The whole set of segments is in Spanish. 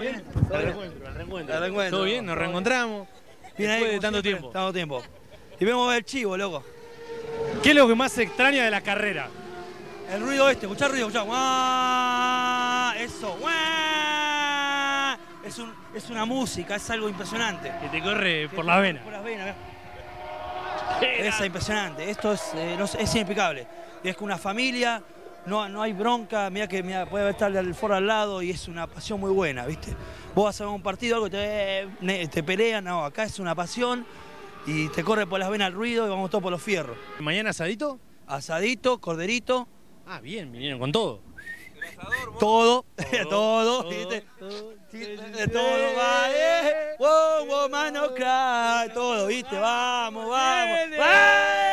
bien? Al reencuentro, al reencuentro. Al reencuentro. Todo bien, nos reencontramos. Bien ahí, después de como tanto siempre, tiempo. Tanto tiempo. Y vemos el chivo, loco. ¿Qué es lo que más extraña de la carrera? El ruido este, escuchá el ruido, escuchá. ¡Guau! Eso, ¡guau! Es, un, es una música, es algo impresionante. Que te corre por las venas. Por las venas, mirá. Es impresionante, esto es, eh, no sé, es inexplicable. Y es que una familia, no, no hay bronca, mira que mirá, puede estar el foro al lado y es una pasión muy buena, ¿viste? Vos vas a ver un partido, algo te, ne- te pelean, no, acá es una pasión y te corre por las venas el ruido y vamos todos por los fierros. ¿Mañana asadito? Asadito, corderito, Ah, bien, vinieron con todo. todo, todo, ¿viste? Sí, de todo, va, eh, wow, wow, mano, cry, todo, ¿viste? Vamos, vamos. ¡eh! vamos,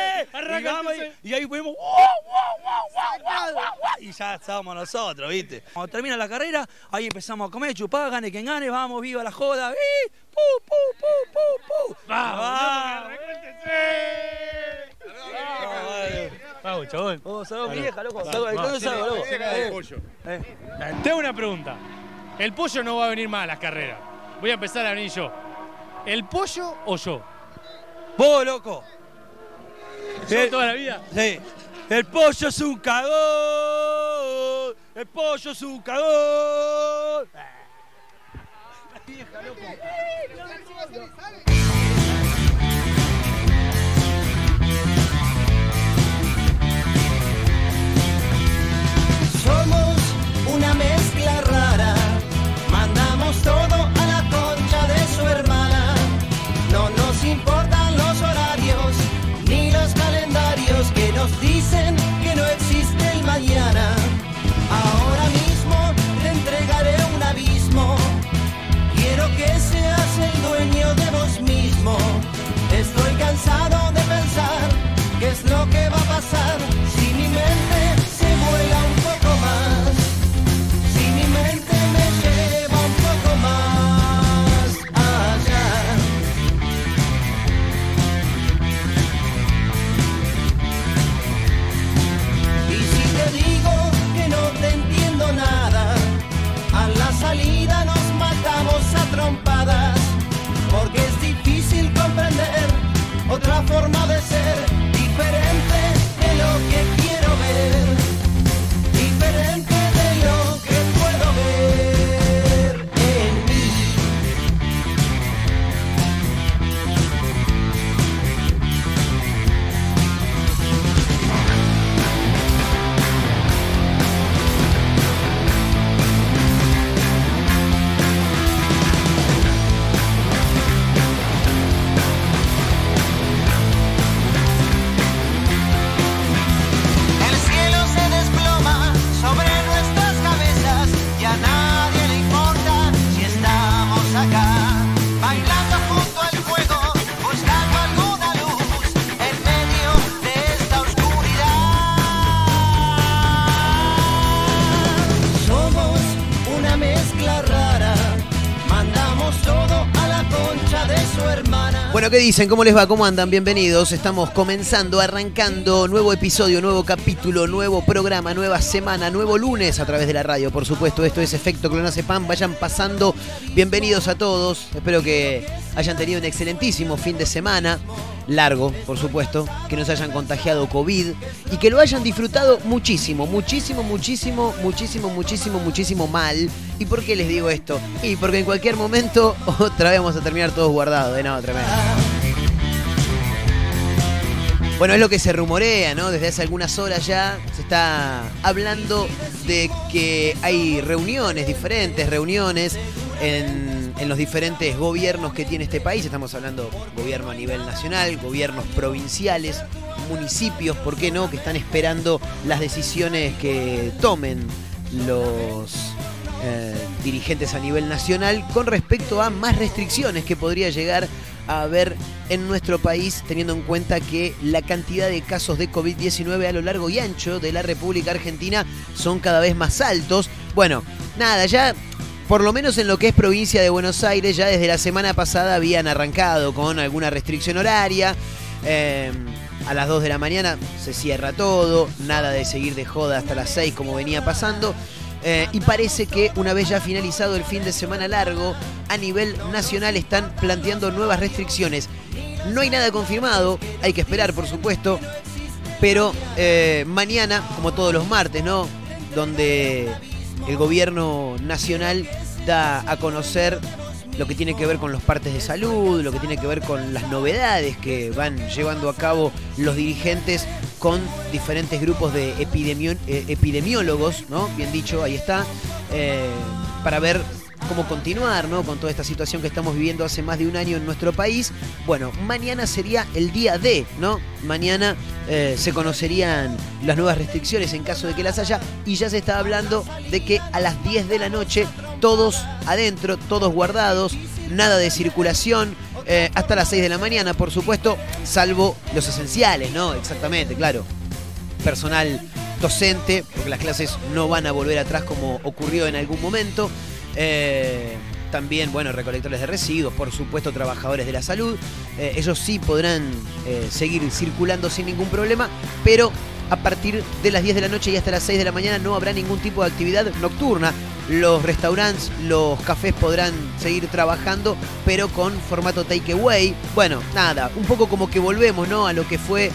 y, y ahí vemos, wow, wow, wow, wow, wow, wow, wow, y ya estábamos nosotros, ¿viste? Cuando termina la carrera, ahí empezamos a comer, chupar, gane quien gane, vamos, viva la joda, ¡y! ¡Pu, pu, pu, pu, pu! ¡Vamos! Vamos, Vamos, chabón. Vamos, salgo mi vieja, loco. ¿cuándo salgo, loco? Eh, eh. Te hago una pregunta. El pollo no va a venir más a las carreras. Voy a empezar a venir yo. ¿El pollo o yo? Vos, loco. ¿Yo toda la vida? Sí. El pollo es un cagón. El pollo es un cagón. Somos una mezcla rara, ¿qué dicen? ¿Cómo les va? ¿Cómo andan? Bienvenidos. Estamos comenzando, arrancando nuevo episodio, nuevo capítulo, nuevo programa, nueva semana, nuevo lunes a través de la radio. Por supuesto, esto es Efecto Clonazepam. Vayan pasando. Bienvenidos a todos. Espero que hayan tenido un excelentísimo fin de semana. Largo, por supuesto. Que no se hayan contagiado COVID. Y que lo hayan disfrutado muchísimo, muchísimo, muchísimo, muchísimo, muchísimo, muchísimo mal. ¿Y por qué les digo esto? Y porque en cualquier momento otra vez vamos a terminar todos guardados. De nada, tremendo. Bueno, es lo que se rumorea, ¿no? Desde hace algunas horas ya se está hablando de que hay reuniones, diferentes reuniones en, en los diferentes gobiernos que tiene este país. Estamos hablando gobierno a nivel nacional, gobiernos provinciales, municipios, ¿por qué no? Que están esperando las decisiones que tomen los eh, dirigentes a nivel nacional con respecto a más restricciones que podría llegar a haber en nuestro país, teniendo en cuenta que la cantidad de casos de COVID-19 a lo largo y ancho de la República Argentina son cada vez más altos. Bueno, nada, ya por lo menos en lo que es provincia de Buenos Aires, ya desde la semana pasada habían arrancado con alguna restricción horaria. Eh, a las 2 de la mañana se cierra todo, nada de seguir de joda hasta las 6 como venía pasando. Eh, y parece que una vez ya finalizado el fin de semana largo, a nivel nacional están planteando nuevas restricciones. No hay nada confirmado, hay que esperar por supuesto, pero eh, mañana, como todos los martes, ¿no? Donde el gobierno nacional da a conocer lo que tiene que ver con los partes de salud, lo que tiene que ver con las novedades que van llevando a cabo los dirigentes con diferentes grupos de eh, epidemiólogos, ¿no? Bien dicho, ahí está, eh, para ver cómo continuar, ¿no? Con toda esta situación que estamos viviendo hace más de un año en nuestro país. Bueno, mañana sería el día D, ¿no? Mañana eh, se conocerían las nuevas restricciones en caso de que las haya y ya se está hablando de que a las 10 de la noche todos adentro, todos guardados, nada de circulación. eh, hasta las 6 de la mañana, por supuesto, salvo los esenciales, ¿no? Exactamente, claro. Personal docente, porque las clases no van a volver atrás como ocurrió en algún momento. Eh, también, bueno, recolectores de residuos, por supuesto, trabajadores de la salud. Eh, ellos sí podrán eh, seguir circulando sin ningún problema, pero a partir de las 10 de la noche y hasta las 6 de la mañana no habrá ningún tipo de actividad nocturna. Los restaurantes, los cafés podrán seguir trabajando, pero con formato takeaway. Bueno, nada, un poco como que volvemos, ¿no? A lo que fue.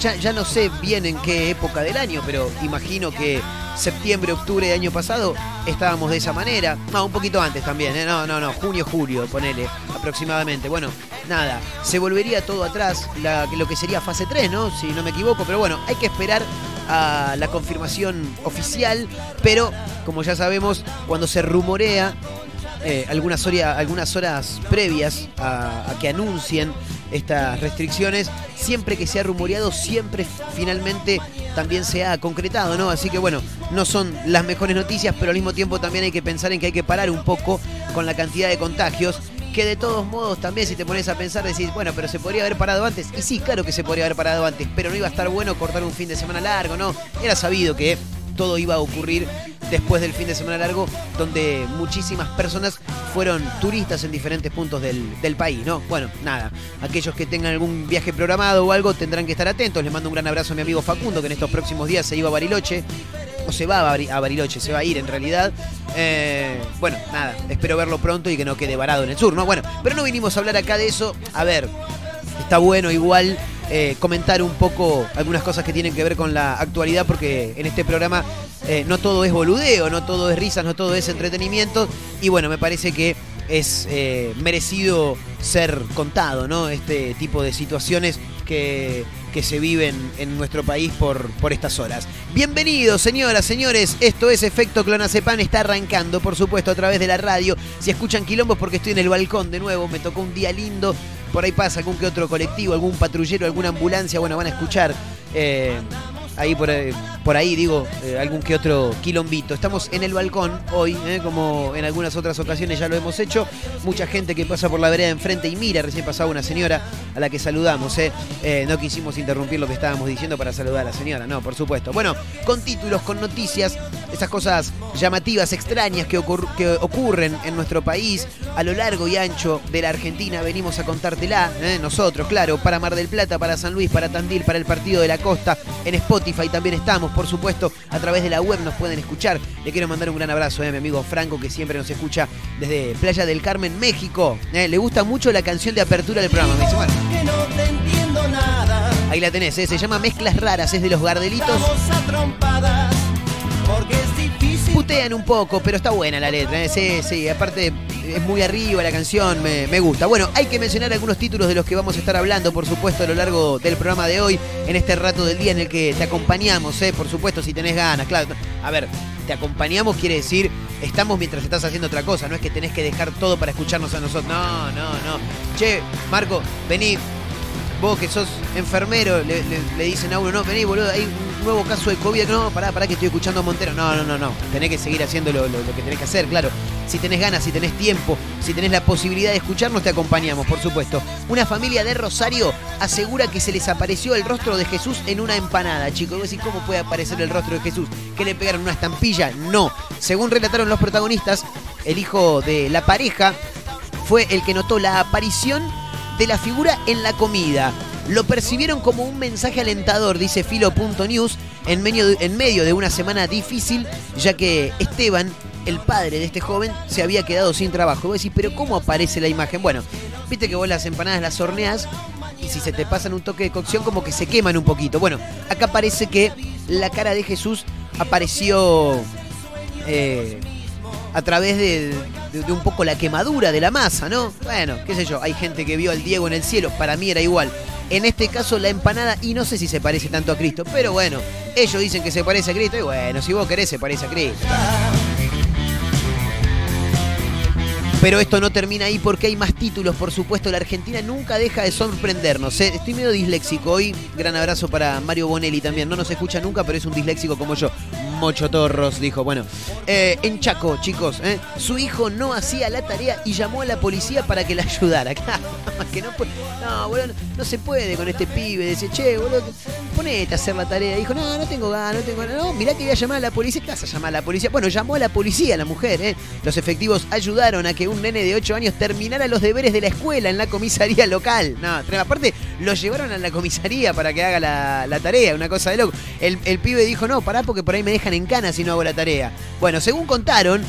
Ya, no sé bien en qué época del año, pero imagino que septiembre, octubre de año pasado estábamos de esa manera. No, un poquito antes también, ¿eh? No, no, no, junio, julio, ponele aproximadamente. Bueno, nada, se volvería todo atrás, lo que sería fase 3, ¿no? Si no me equivoco, pero bueno, hay que esperar a la confirmación oficial, pero como ya sabemos, cuando se rumorea eh, algunas, horia- algunas horas previas a que anuncien estas restricciones, siempre que se ha rumoreado, siempre finalmente también se ha concretado, ¿no? Así que bueno, no son las mejores noticias, pero al mismo tiempo también hay que pensar en que hay que parar un poco con la cantidad de contagios. Que de todos modos también si te pones a pensar decís, bueno, pero se podría haber parado antes. Y sí, claro que se podría haber parado antes, pero no iba a estar bueno cortar un fin de semana largo, ¿no? Era sabido que todo iba a ocurrir después del fin de semana largo, donde muchísimas personas fueron turistas en diferentes puntos del, del país, ¿no? Bueno, nada, aquellos que tengan algún viaje programado o algo tendrán que estar atentos. Les mando un gran abrazo a mi amigo Facundo, que en estos próximos días se iba a Bariloche, o se va a, Bari- a Bariloche, se va a ir en realidad. Eh, bueno, nada, espero verlo pronto y que no quede varado en el sur, ¿no? Bueno, pero no vinimos a hablar acá de eso. A ver, está bueno igual eh, comentar un poco algunas cosas que tienen que ver con la actualidad, porque en este programa eh, no todo es boludeo, no todo es risas, no todo es entretenimiento. Y bueno, me parece que es eh, merecido ser contado, ¿no? Este tipo de situaciones que, que se viven en nuestro país por, por estas horas. Bienvenidos, señoras, señores. Esto es Efecto Clonazepam. Está arrancando, por supuesto, a través de la radio. Si escuchan quilombos, porque estoy en el balcón de nuevo. Me tocó un día lindo. Por ahí pasa algún que otro colectivo, algún patrullero, alguna ambulancia. Bueno, van a escuchar. eh, ahí por, ahí- por ahí digo eh, algún que otro quilombito. Estamos en el balcón hoy, eh, como en algunas otras ocasiones ya lo hemos hecho. Mucha gente que pasa por la vereda enfrente y mira, recién pasaba una señora a la que saludamos. eh. No quisimos interrumpir lo que estábamos diciendo para saludar a la señora, no, por supuesto. Bueno, con títulos, con noticias, esas cosas llamativas, extrañas que, que ocurren en nuestro país a lo largo y ancho de la Argentina, venimos a contártela, nosotros, claro, para Mar del Plata, para San Luis, para Tandil, para el Partido de la Costa, en Spotify también estamos, por supuesto, a través de la web nos pueden escuchar. Le quiero mandar un gran abrazo eh, a mi amigo Franco, que siempre nos escucha desde Playa del Carmen, México. Eh, le gusta mucho la canción de apertura del programa. Me dice, bueno, que no te entiendo nada. ahí la tenés, eh, se llama Mezclas Raras, es de los Gardelitos. Vamos a trompadas, porque. Putean un poco, pero está buena la letra. ¿eh? Sí, sí, aparte es muy arriba la canción, me, me gusta. Bueno, hay que mencionar algunos títulos de los que vamos a estar hablando, por supuesto, a lo largo del programa de hoy, en este rato del día en el que te acompañamos, ¿eh? por supuesto, si tenés ganas. Claro, a ver, te acompañamos quiere decir, estamos mientras estás haciendo otra cosa, no es que tenés que dejar todo para escucharnos a nosotros. No, no, no. Che, Marco, vení, vos que sos enfermero, le, dicen a uno, no, vení, boludo, hay nuevo caso de COVID. No, pará, pará, que estoy escuchando a Montero. No, no, no, no. Tenés que seguir haciendo lo, que tenés que hacer, claro. Si tenés ganas, si tenés tiempo, si tenés la posibilidad de escucharnos, te acompañamos, por supuesto. Una familia de Rosario asegura que se les apareció el rostro de Jesús en una empanada, chicos. Vos decís, ¿cómo puede aparecer el rostro de Jesús? ¿Que le pegaron una estampilla? No. Según relataron los protagonistas, el hijo de la pareja fue el que notó la aparición de la figura en la comida. Lo percibieron como un mensaje alentador, dice Filo.news, en medio, de, en medio de una semana difícil, ya que Esteban, el padre de este joven, se había quedado sin trabajo. Vos decís, pero ¿cómo aparece la imagen? Bueno, viste que vos las empanadas las horneas y si se te pasan un toque de cocción como que se queman un poquito. Bueno, acá parece que la cara de Jesús apareció eh, a través de, de- un poco la quemadura de la masa, ¿no? Bueno, qué sé yo, hay gente que vio al Diego en el cielo, para mí era igual. En este caso la empanada, y no sé si se parece tanto a Cristo, pero bueno, ellos dicen que se parece a Cristo, y bueno, si vos querés se parece a Cristo. Pero esto no termina ahí porque hay más títulos, por supuesto. La Argentina nunca deja de sorprendernos. ¿eh? Estoy medio disléxico hoy. Gran abrazo para Mario Bonelli también. No nos escucha nunca, pero es un disléxico como yo. Mocho Torros, dijo. Bueno, eh, en Chaco, chicos, ¿eh? su hijo no hacía la tarea y llamó a la policía para que la ayudara. Que no, no, boludo, se puede con este pibe. Dice, che, boludo, ponete a hacer la tarea. Dijo, no, no tengo ganas, no tengo ganas. No, mirá que voy a llamar a la policía. ¿Qué vas a llamar a la policía? Bueno, llamó a la policía la mujer, ¿eh? Los efectivos ayudaron a que un nene de 8 años terminara los deberes de la escuela en la comisaría local. No, aparte, lo llevaron a la comisaría para que haga la, la tarea, una cosa de loco. El, el pibe dijo, no, pará porque por ahí me dejan en cana si no hago la tarea. Bueno, según contaron,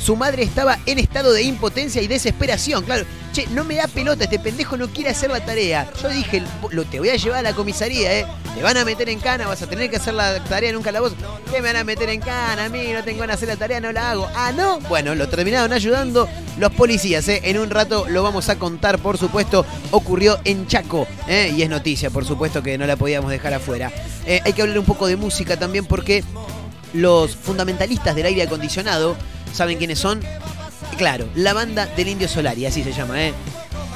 su madre estaba en estado de impotencia y desesperación. Claro, che, no me da pelota, este pendejo no quiere hacer la tarea. Yo dije, lo, te voy a llevar a la comisaría, ¿eh? Te van a meter en cana, vas a tener que hacer la tarea nunca la voz. ¿Qué me van a meter en cana? A mí no tengo ganas de hacer la tarea, no la hago. Ah, no. Bueno, lo terminaron ayudando los policías, ¿eh? En un rato lo vamos a contar, por supuesto. Ocurrió en Chaco, ¿eh? Y es noticia, por supuesto, que no la podíamos dejar afuera. Eh, hay que hablar un poco de música también porque los fundamentalistas del aire acondicionado, ¿saben quiénes son? Claro, la banda del Indio Solari, así se llama, ¿eh?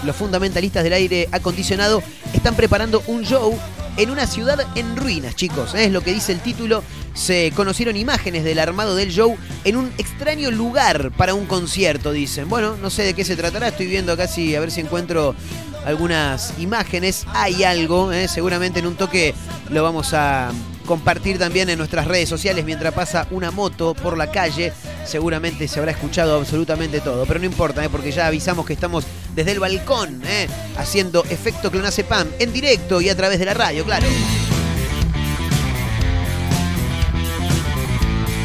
Los fundamentalistas del aire acondicionado están preparando un show en una ciudad en ruinas, chicos. Es lo que dice el título. Se conocieron imágenes del armado del show en un extraño lugar para un concierto, dicen. Bueno, no sé de qué se tratará. Estoy viendo casi a ver si encuentro algunas imágenes. Hay algo, ¿eh? seguramente en un toque lo vamos a compartir también en nuestras redes sociales mientras pasa una moto por la calle. Seguramente se habrá escuchado absolutamente todo, pero no importa, ¿eh? porque ya avisamos que estamos desde el balcón, ¿eh? haciendo efecto clonazepam en directo y a través de la radio, claro.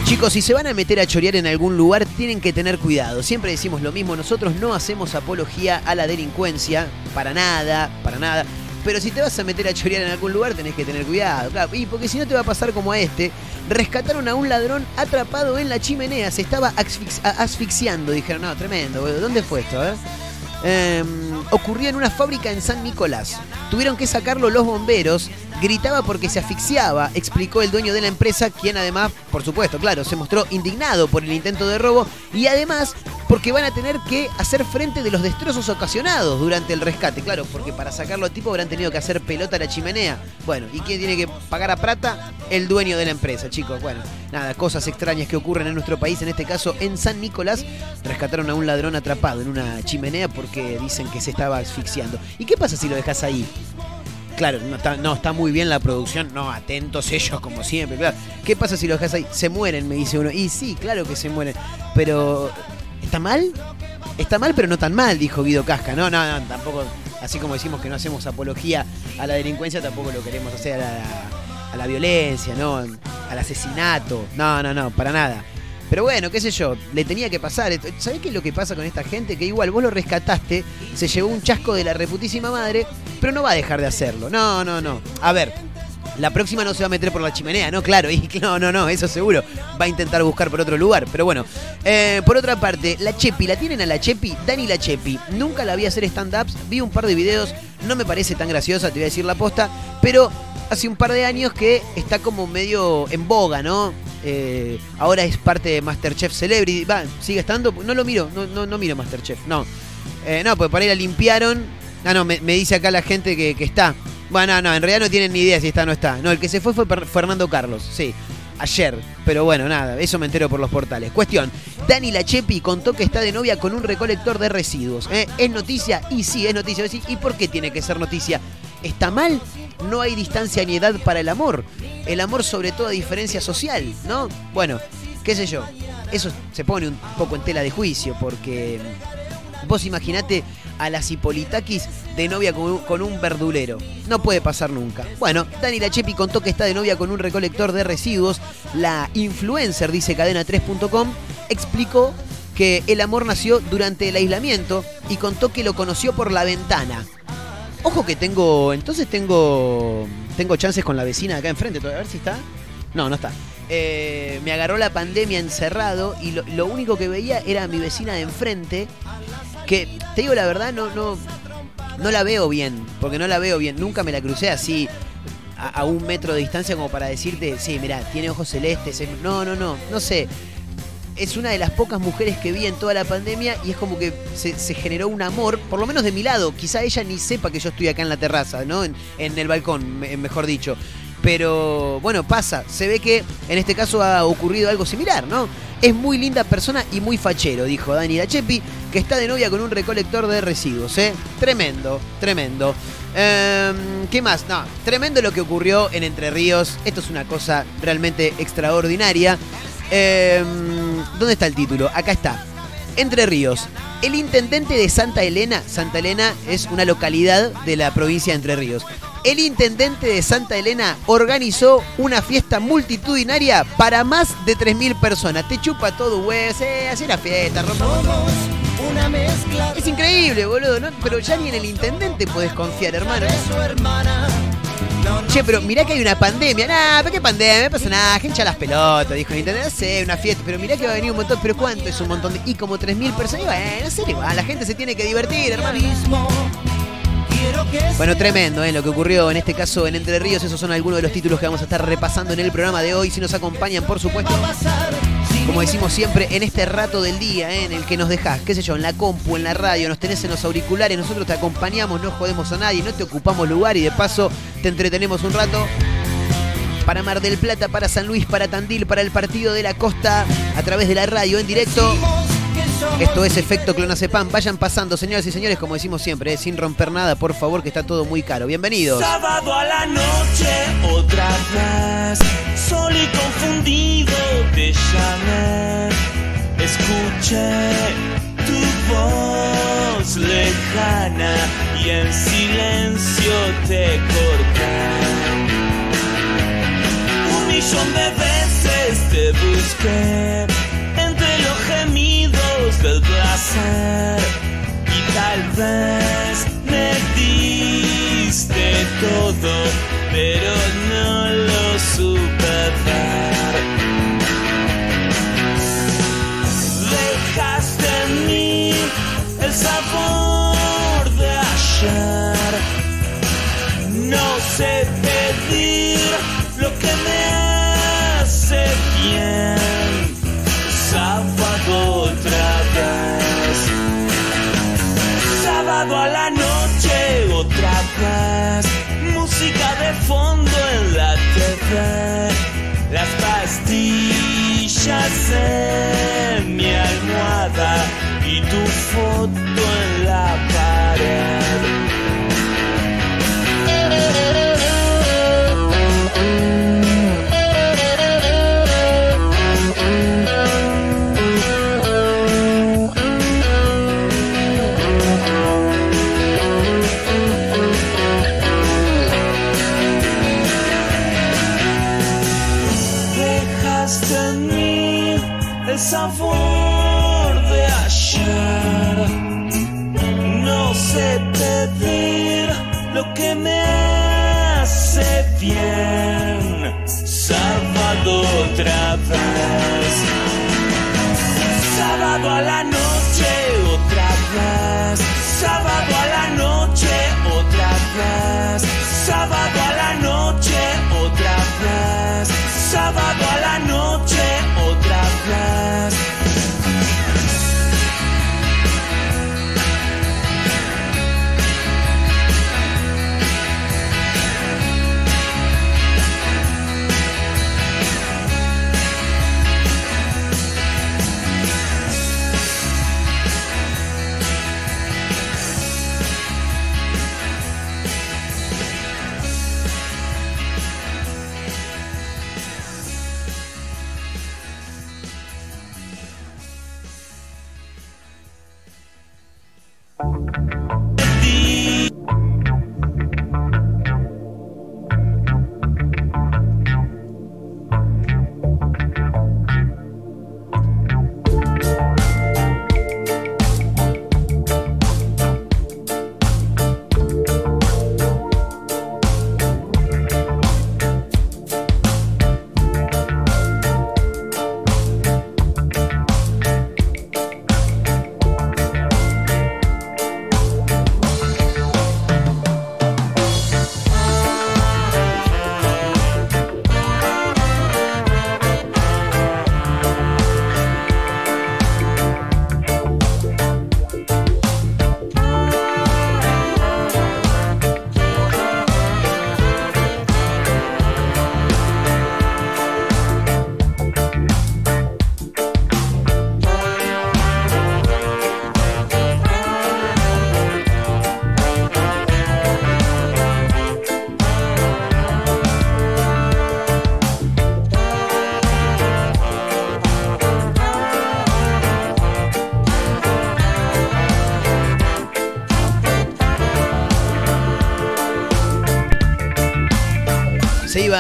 Chicos, si se van a meter a chorear en algún lugar, tienen que tener cuidado. Siempre decimos lo mismo, nosotros no hacemos apología a la delincuencia, para nada, para nada. Pero si te vas a meter a chorear en algún lugar, tenés que tener cuidado. Y porque si no te va a pasar como a este. Rescataron a un ladrón atrapado en la chimenea, se estaba asfixiando. Dijeron, no, tremendo. ¿dónde fue esto? eh? Eh, ocurrió en una fábrica en San Nicolás. Tuvieron que sacarlo los bomberos. Gritaba porque se asfixiaba, explicó el dueño de la empresa, quien además, por supuesto, claro, se mostró indignado por el intento de robo y además porque van a tener que hacer frente de los destrozos ocasionados durante el rescate. Claro, porque para sacarlo al tipo habrán tenido que hacer pelota a la chimenea. Bueno, ¿y quién tiene que pagar a plata? El dueño de la empresa, chicos. Bueno, nada, cosas extrañas que ocurren en nuestro país, en este caso en San Nicolás, rescataron a un ladrón atrapado en una chimenea porque dicen que se estaba asfixiando. ¿Y qué pasa si lo dejas ahí? Claro, no está, no, está muy bien la producción, no, atentos ellos como siempre, claro. ¿Qué pasa si lo dejas ahí? Se mueren, me dice uno. Y sí, claro que se mueren. Pero, ¿está mal? Está mal, pero no tan mal, dijo Guido Casca. No, no, no, tampoco, así como decimos que no hacemos apología a la delincuencia, tampoco lo queremos hacer a la, violencia, ¿no? Al asesinato. No, no, no, para nada. Pero bueno, qué sé yo, le tenía que pasar. ¿Sabés qué es lo que pasa con esta gente? Que igual vos lo rescataste, se llevó un chasco de la reputísima madre, pero no va a dejar de hacerlo. No, no, no. A ver, la próxima no se va a meter por la chimenea, ¿no? Claro, y no, no, no, eso seguro. Va a intentar buscar por otro lugar. Pero bueno, eh, por otra parte, la Chepi, ¿la tienen a la Chepi? Dani la Chepi. Nunca la vi hacer stand-ups, vi un par de videos, no me parece tan graciosa, te voy a decir la posta, pero hace un par de años que está como medio en boga, ¿no? Eh, ahora es parte de Masterchef Celebrity. Va, sigue estando. No lo miro, no, no, no miro Masterchef, no. Eh, no, pues por ahí la limpiaron. Ah, no, me, dice acá la gente que está. Bueno, no, en realidad no tienen ni idea si está o no está. No, el que se fue fue Fernando Carlos, sí. Ayer, pero bueno, nada, eso me entero por los portales. Cuestión, Dani Lachepi contó que está de novia con un recolector de residuos. ¿eh? ¿Es noticia? Y sí, es noticia. ¿Y por qué tiene que ser noticia? ¿Está mal? No hay distancia ni edad para el amor. El amor sobre toda diferencia social, ¿no? Bueno, qué sé yo. Eso se pone un poco en tela de juicio porque vos imaginate a las Hipolitakis de novia con un, verdulero. No puede pasar nunca. Bueno, Dani Lachepi contó que está de novia con un recolector de residuos. La influencer, dice cadena3.com, explicó que el amor nació durante el aislamiento y contó que lo conoció por la ventana. Ojo que tengo, entonces tengo, tengo chances con la vecina acá enfrente. A ver si está. No, no está. Eh, me agarró la pandemia encerrado y lo, lo único que veía era a mi vecina de enfrente. Que te digo la verdad, no, no, no la veo bien. Porque no la veo bien. Nunca me la crucé así a, un metro de distancia como para decirte, sí, mira, tiene ojos celestes. es- No, no, no, no sé. Es una de las pocas mujeres que vi en toda la pandemia y es como que se, se generó un amor, por lo menos de mi lado. Quizá ella ni sepa que yo estoy acá en la terraza, ¿no? En, en el balcón, me- mejor dicho. Pero bueno, pasa. Se ve que en este caso ha ocurrido algo similar, ¿no? Es muy linda persona y muy fachero, dijo Dani Dachepi, que está de novia con un recolector de residuos, ¿eh? Tremendo, tremendo. Ehm, ¿Qué más? No, tremendo lo que ocurrió en Entre Ríos. Esto es una cosa realmente extraordinaria. Ehm, ¿Dónde está el título? Acá está. Entre Ríos. El intendente de Santa Elena, Santa Elena es una localidad de la provincia de Entre Ríos. El intendente de Santa Elena organizó una fiesta multitudinaria para más de 3.000 personas. Te chupa todo, güey. Eh, hace la fiesta, rompa. Es increíble, boludo, ¿no? Pero ya ni en el intendente puedes confiar, hermano. Che, pero mirá que hay una pandemia. Nah, ¿pero qué pandemia? No pasa nada, hincha las pelotas, dijo el intendente. No una fiesta. Pero mirá que va a venir un montón. ¿Pero cuánto es un montón? De... Y como 3.000 personas. Y bueno, no sé, igual. La gente se tiene que divertir, hermano. Bueno, tremendo, ¿eh? Lo que ocurrió en este caso en Entre Ríos. Esos son algunos de los títulos que vamos a estar repasando en el programa de hoy. Si nos acompañan, por supuesto. Como decimos siempre, en este rato del día, ¿eh? en el que nos dejás, qué sé yo, en la compu, en la radio, nos tenés en los auriculares, nosotros te acompañamos, no jodemos a nadie, no te ocupamos lugar y de paso te entretenemos un rato. Para Mar del Plata, para San Luis, para Tandil, para el partido de la costa, a través de la radio en directo. Esto es efecto clonazepam. Vayan pasando, señoras y señores, como decimos siempre, ¿eh? sin romper nada, por favor, que está todo muy caro. Bienvenidos. Sábado a la noche, otra vez, solo y confundido te llamé. Escuché tu voz lejana y en silencio te corté. Un millón de veces te busqué del placer y tal vez me diste todo, pero no lo supe ver. Dejaste en mí el sabor de ayer. No sé en mi almohada y tu foto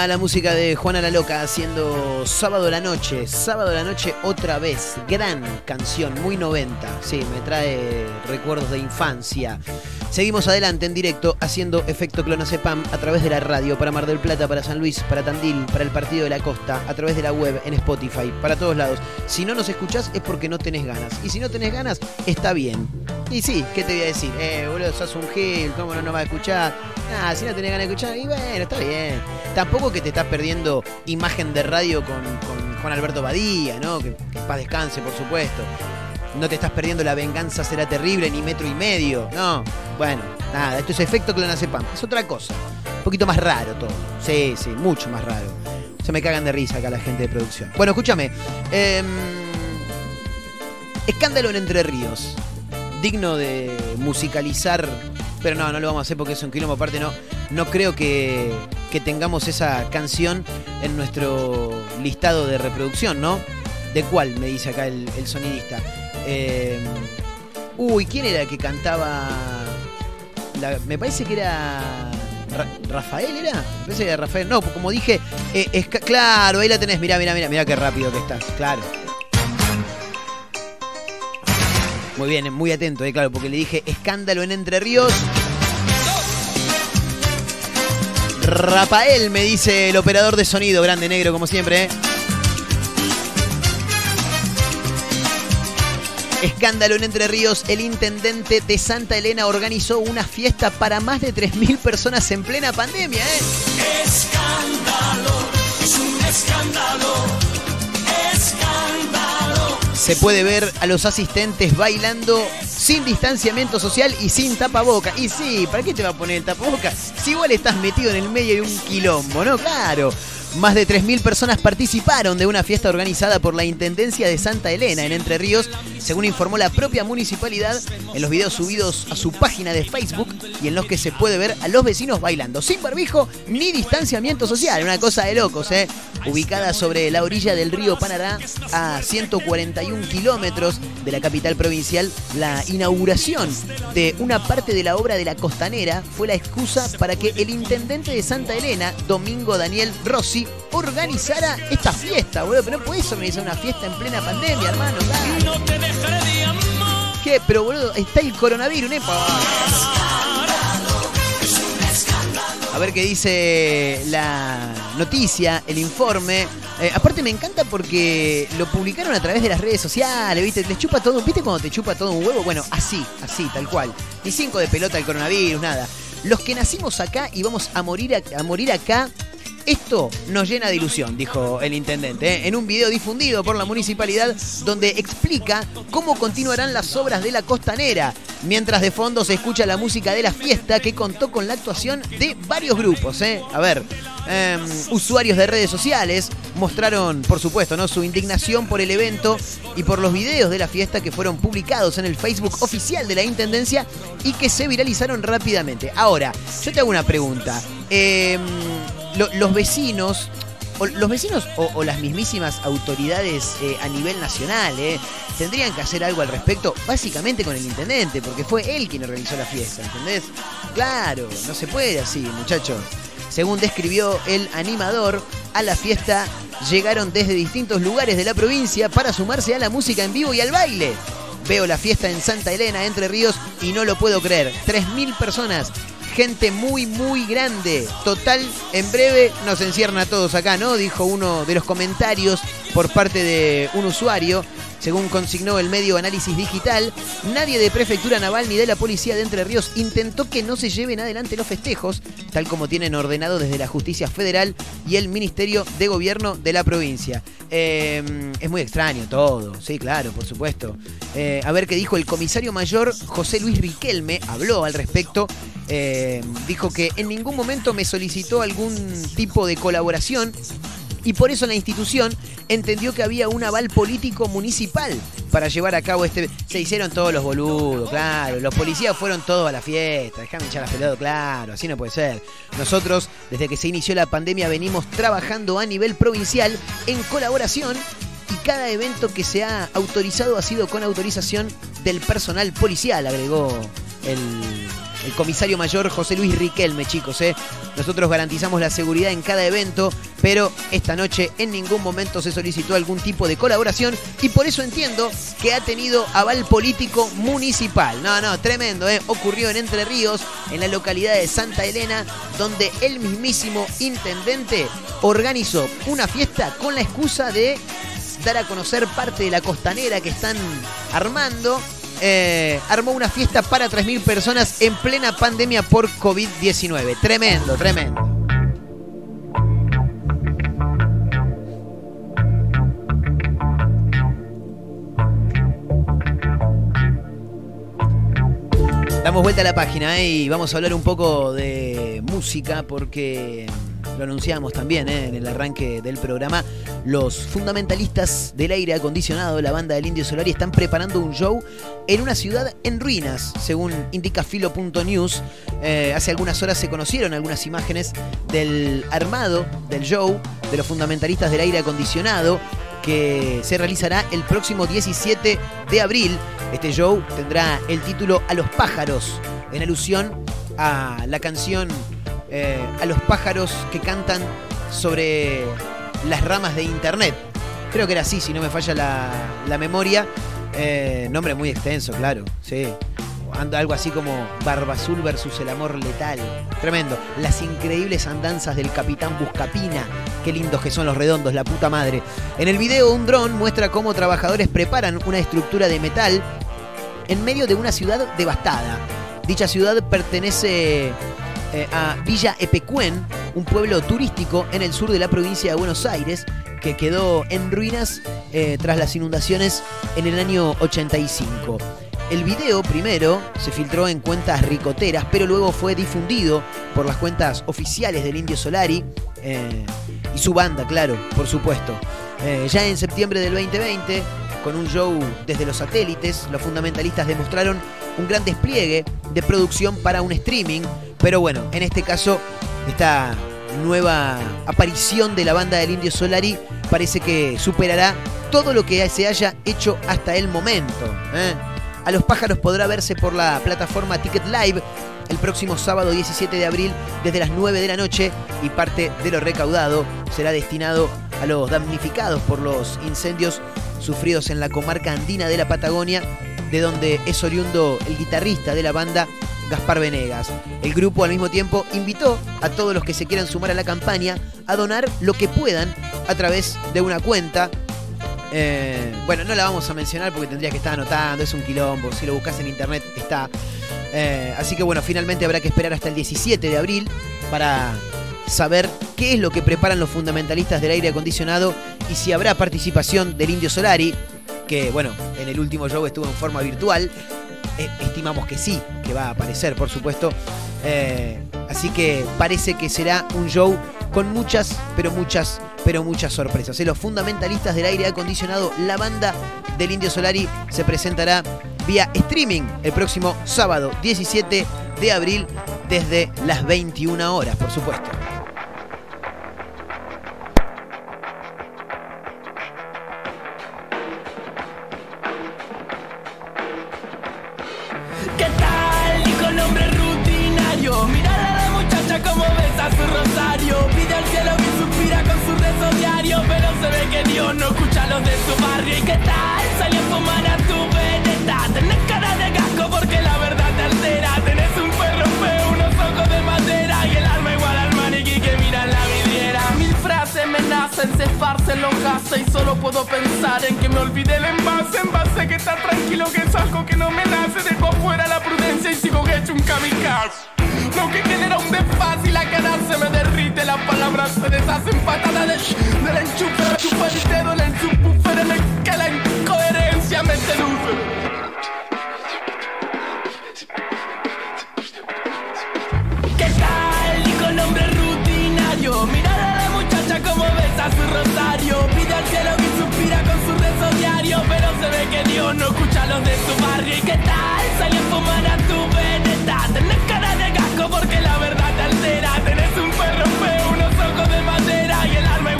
la música de Juana la Loca haciendo Sábado la Noche. Sábado la Noche otra vez. Gran canción, muy 90. Sí, me trae recuerdos de infancia. Seguimos adelante en directo haciendo efecto clonazepam a través de la radio para Mar del Plata, para San Luis, para Tandil, para el Partido de la Costa, a través de la web, en Spotify, para todos lados. Si no nos escuchás es porque no tenés ganas. Y si no tenés ganas, está bien. Y sí, ¿qué te voy a decir? Eh, boludo, sos un gil, ¿cómo no nos va a escuchar? Ah, si no tenés ganas de escuchar, y bueno, está bien. Tampoco que te estás perdiendo imagen de radio con, con Juan Alberto Badía, ¿no? Que, que paz descanse, por supuesto. No te estás perdiendo La venganza será terrible, ni metro y medio. No, bueno, nada, esto es efecto clonazepam. Es otra cosa. Un poquito más raro todo. Sí, sí, mucho más raro. Se me cagan de risa acá la gente de producción. Bueno, escúchame. em, escándalo en Entre Ríos. Digno de musicalizar. Pero no, no lo vamos a hacer porque es un quilombo. Aparte, no, no creo que, que tengamos esa canción en nuestro listado de reproducción, ¿no? ¿De cuál? Me dice acá el, sonidista. Eh, uy, ¿quién era el que cantaba? Me parece que era. Ra- ¿Rafael era? Me parece que era Rafael. No, como dije, eh, es claro, ahí la tenés. Mirá, mirá, mirá, mirá qué rápido que estás. Claro. Muy bien, muy atento, eh, claro, porque le dije escándalo en Entre Ríos. Rafael, me dice el operador de sonido, grande negro, como siempre. ¿eh? Escándalo en Entre Ríos, el intendente de Santa Elena organizó una fiesta para más de 3.000 personas en plena pandemia. ¿eh? Escándalo, es un escándalo. Se puede ver a los asistentes bailando sin distanciamiento social y sin tapaboca. Y sí, ¿para qué te va a poner el tapaboca? Si igual estás metido en el medio de un quilombo, ¿no? Claro. Más de 3.000 personas participaron de una fiesta organizada por la Intendencia de Santa Elena en Entre Ríos, según informó la propia municipalidad en los videos subidos a su página de Facebook y en los que se puede ver a los vecinos bailando sin barbijo ni distanciamiento social. Una cosa de locos, ¿eh? Ubicada sobre la orilla del río Panará, a 141 kilómetros de la capital provincial, la inauguración de una parte de la obra de la costanera fue la excusa para que el intendente de Santa Elena, Domingo Daniel Rossi, organizara esta fiesta, boludo. Pero no podés organizar una fiesta en plena pandemia, hermano. ¿Qué? Pero boludo, está el coronavirus, ¿no? A ver qué dice la noticia, el informe. Eh, aparte me encanta porque lo publicaron a través de las redes sociales, ¿viste? Les chupa todo, ¿viste cuando te chupa todo un huevo? Bueno, así, así, tal cual. Ni cinco de pelota el coronavirus, nada. Los que nacimos acá y vamos a morir, a morir acá, esto nos llena de ilusión, dijo el intendente, ¿eh? en un video difundido por la municipalidad donde explica cómo continuarán las obras de la costanera, mientras de fondo se escucha la música de la fiesta que contó con la actuación de varios grupos. ¿eh? A ver, em, usuarios de redes sociales mostraron, por supuesto, ¿no? su indignación por el evento y por los videos de la fiesta que fueron publicados en el Facebook oficial de la Intendencia y que se viralizaron rápidamente. Ahora, yo te hago una pregunta. Em, lo- los vecinos o los vecinos o las mismísimas autoridades eh, a nivel nacional eh, tendrían que hacer algo al respecto, básicamente con el intendente, porque fue él quien organizó la fiesta, ¿entendés? Claro, no se puede así, muchachos. Según describió el animador, a la fiesta llegaron desde distintos lugares de la provincia para sumarse a la música en vivo y al baile. Veo la fiesta en Santa Elena, Entre Ríos, y no lo puedo creer. 3.000 personas. Gente muy, muy grande. Total, en breve nos encierran a todos acá, ¿no? Dijo uno de los comentarios por parte de un usuario. Según consignó el medio Análisis Digital, nadie de Prefectura Naval ni de la Policía de Entre Ríos intentó que no se lleven adelante los festejos, tal como tienen ordenado desde la Justicia Federal y el Ministerio de Gobierno de la provincia. Eh, es muy extraño todo, sí, claro, por supuesto. Eh, a ver qué dijo el comisario mayor José Luis Riquelme, habló al respecto. Eh, dijo que en ningún momento me solicitó algún tipo de colaboración y por eso la institución entendió que había un aval político municipal para llevar a cabo este... Se hicieron todos los boludos, claro, los policías fueron todos a la fiesta, déjame echar la pelota, claro, así no puede ser. Nosotros, desde que se inició la pandemia, venimos trabajando a nivel provincial en colaboración y cada evento que se ha autorizado ha sido con autorización del personal policial, agregó el, el comisario mayor José Luis Riquelme, chicos. ¿eh? Nosotros garantizamos la seguridad en cada evento, pero esta noche en ningún momento se solicitó algún tipo de colaboración y por eso entiendo que ha tenido aval político municipal. No, no, tremendo, ¿eh? ocurrió en Entre Ríos, en la localidad de Santa Elena, donde el mismísimo intendente organizó una fiesta con la excusa de dar a conocer parte de la costanera que están armando eh, armó una fiesta para 3.000 personas en plena pandemia por COVID-19. Tremendo, tremendo. Damos vuelta a la página eh, y vamos a hablar un poco de música porque lo anunciamos también eh, en el arranque del programa. Los fundamentalistas del aire acondicionado, la banda del Indio Solari, están preparando un show en una ciudad en ruinas, según indica filo.news. Eh, hace algunas horas se conocieron algunas imágenes del armado del show de los fundamentalistas del aire acondicionado que se realizará el próximo 17 de abril. Este show tendrá el título A los pájaros, en alusión a la canción eh, A los pájaros que cantan sobre las ramas de internet. Creo que era así, si no me falla la, memoria. Eh, nombre muy extenso, claro, sí. Algo así como Barba Azul versus el amor letal. Tremendo. Las increíbles andanzas del capitán Buscapina. Qué lindos que son los redondos, la puta madre. En el video, un dron muestra cómo trabajadores preparan una estructura de metal en medio de una ciudad devastada. Dicha ciudad pertenece eh, a Villa Epecuén, un pueblo turístico en el sur de la provincia de Buenos Aires, que quedó en ruinas eh, tras las inundaciones en el año 85. El video primero se filtró en cuentas ricoteras, pero luego fue difundido por las cuentas oficiales del Indio Solari eh, y su banda, claro, por supuesto. Ya en septiembre del 2020, con un show desde los satélites, los fundamentalistas demostraron un gran despliegue de producción para un streaming, pero bueno, en este caso, esta nueva aparición de la banda del Indio Solari parece que superará todo lo que se haya hecho hasta el momento. ¿eh? A los pájaros podrá verse por la plataforma Ticket Live el próximo sábado 17 de abril desde las 9 de la noche y parte de lo recaudado será destinado a los damnificados por los incendios sufridos en la comarca andina de la Patagonia, de donde es oriundo el guitarrista de la banda, Gaspar Venegas. El grupo al mismo tiempo invitó a todos los que se quieran sumar a la campaña a donar lo que puedan a través de una cuenta eh, bueno, no la vamos a mencionar porque tendría que estar anotando, es un quilombo, si lo buscas en internet está. Eh, así que bueno, finalmente habrá que esperar hasta el 17 de abril para saber qué es lo que preparan los fundamentalistas del aire acondicionado y si habrá participación del Indio Solari, que bueno, en el último show estuvo en forma virtual. Eh, estimamos que sí, que va a aparecer, por supuesto. Eh, así que parece que será un show con muchas, pero muchas, pero muchas sorpresas. Eh, Los fundamentalistas del aire acondicionado, la banda del Indio Solari, se presentará vía streaming el próximo sábado 17 de abril desde las 21 horas, por supuesto. Que Dios no escucha los de su barrio. ¿Y qué tal? Salió a fumar a tu veneta. Tenés cara de gasco porque la verdad te altera. Tenés un perro feo, unos ojos de madera. Y el alma igual al maniquí que mira en la vidriera. Mil frases me nacen, se esparcen los gases. Y solo puedo pensar en que me olvidé el envase. Envase que está tranquilo, que es algo que no me nace. Dejo fuera la prudencia y sigo hecho un kamikaze. Lo que genera un y la cara se me derrite. Las palabras se deshacen patada de del enchufe. Chupa el dedo en el subwoofer en el que la incoherencia me seduce. ¿Qué tal? Dijo el hombre rutinario. Mirad a la muchacha como besa su rosario. Pide al cielo que suspira con su rezo diario. Pero se ve que Dios no escucha a los de su barrio. ¿Y qué tal? Salió a fumar a tu veneta. Tenés cara de gasco porque la verdad te altera. Tenés un perro feo, unos ojos de madera. Y el alma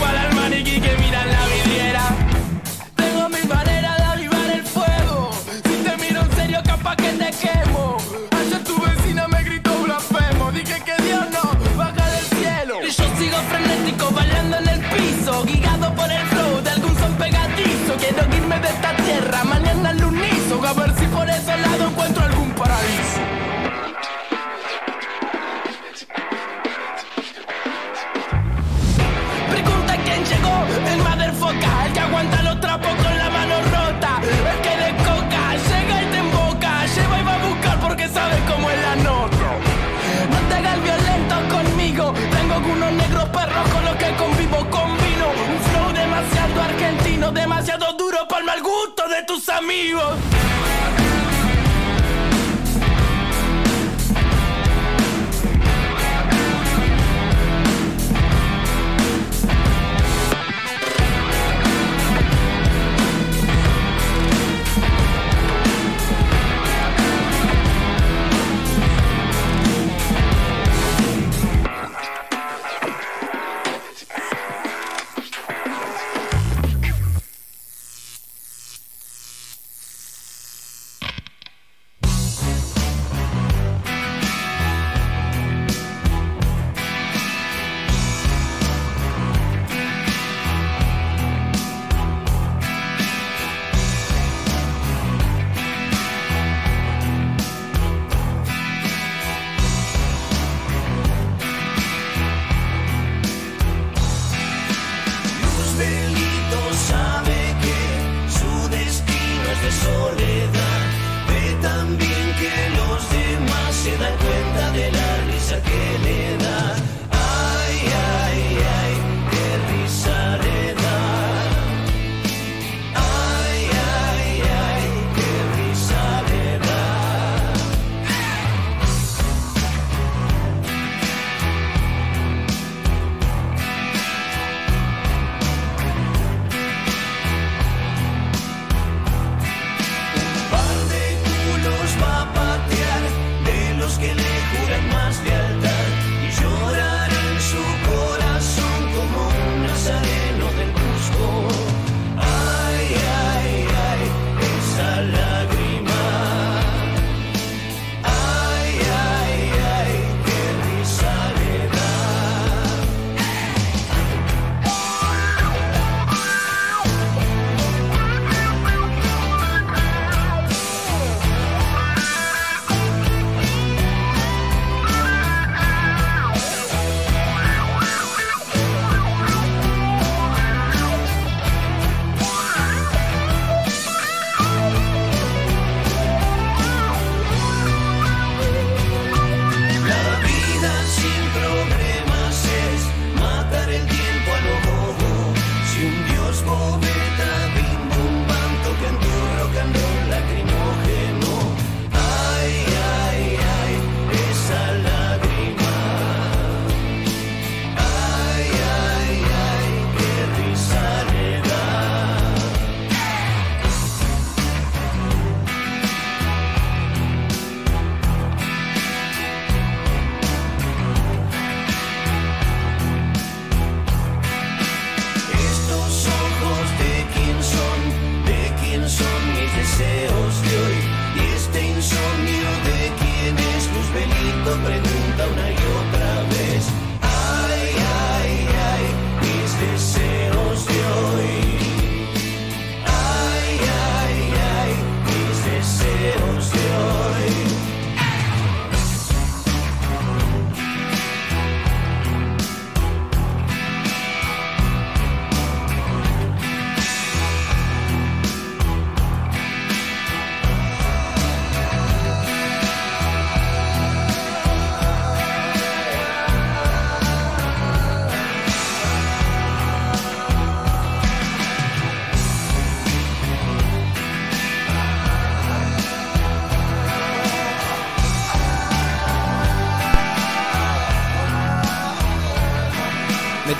mal gusto de tus amigos.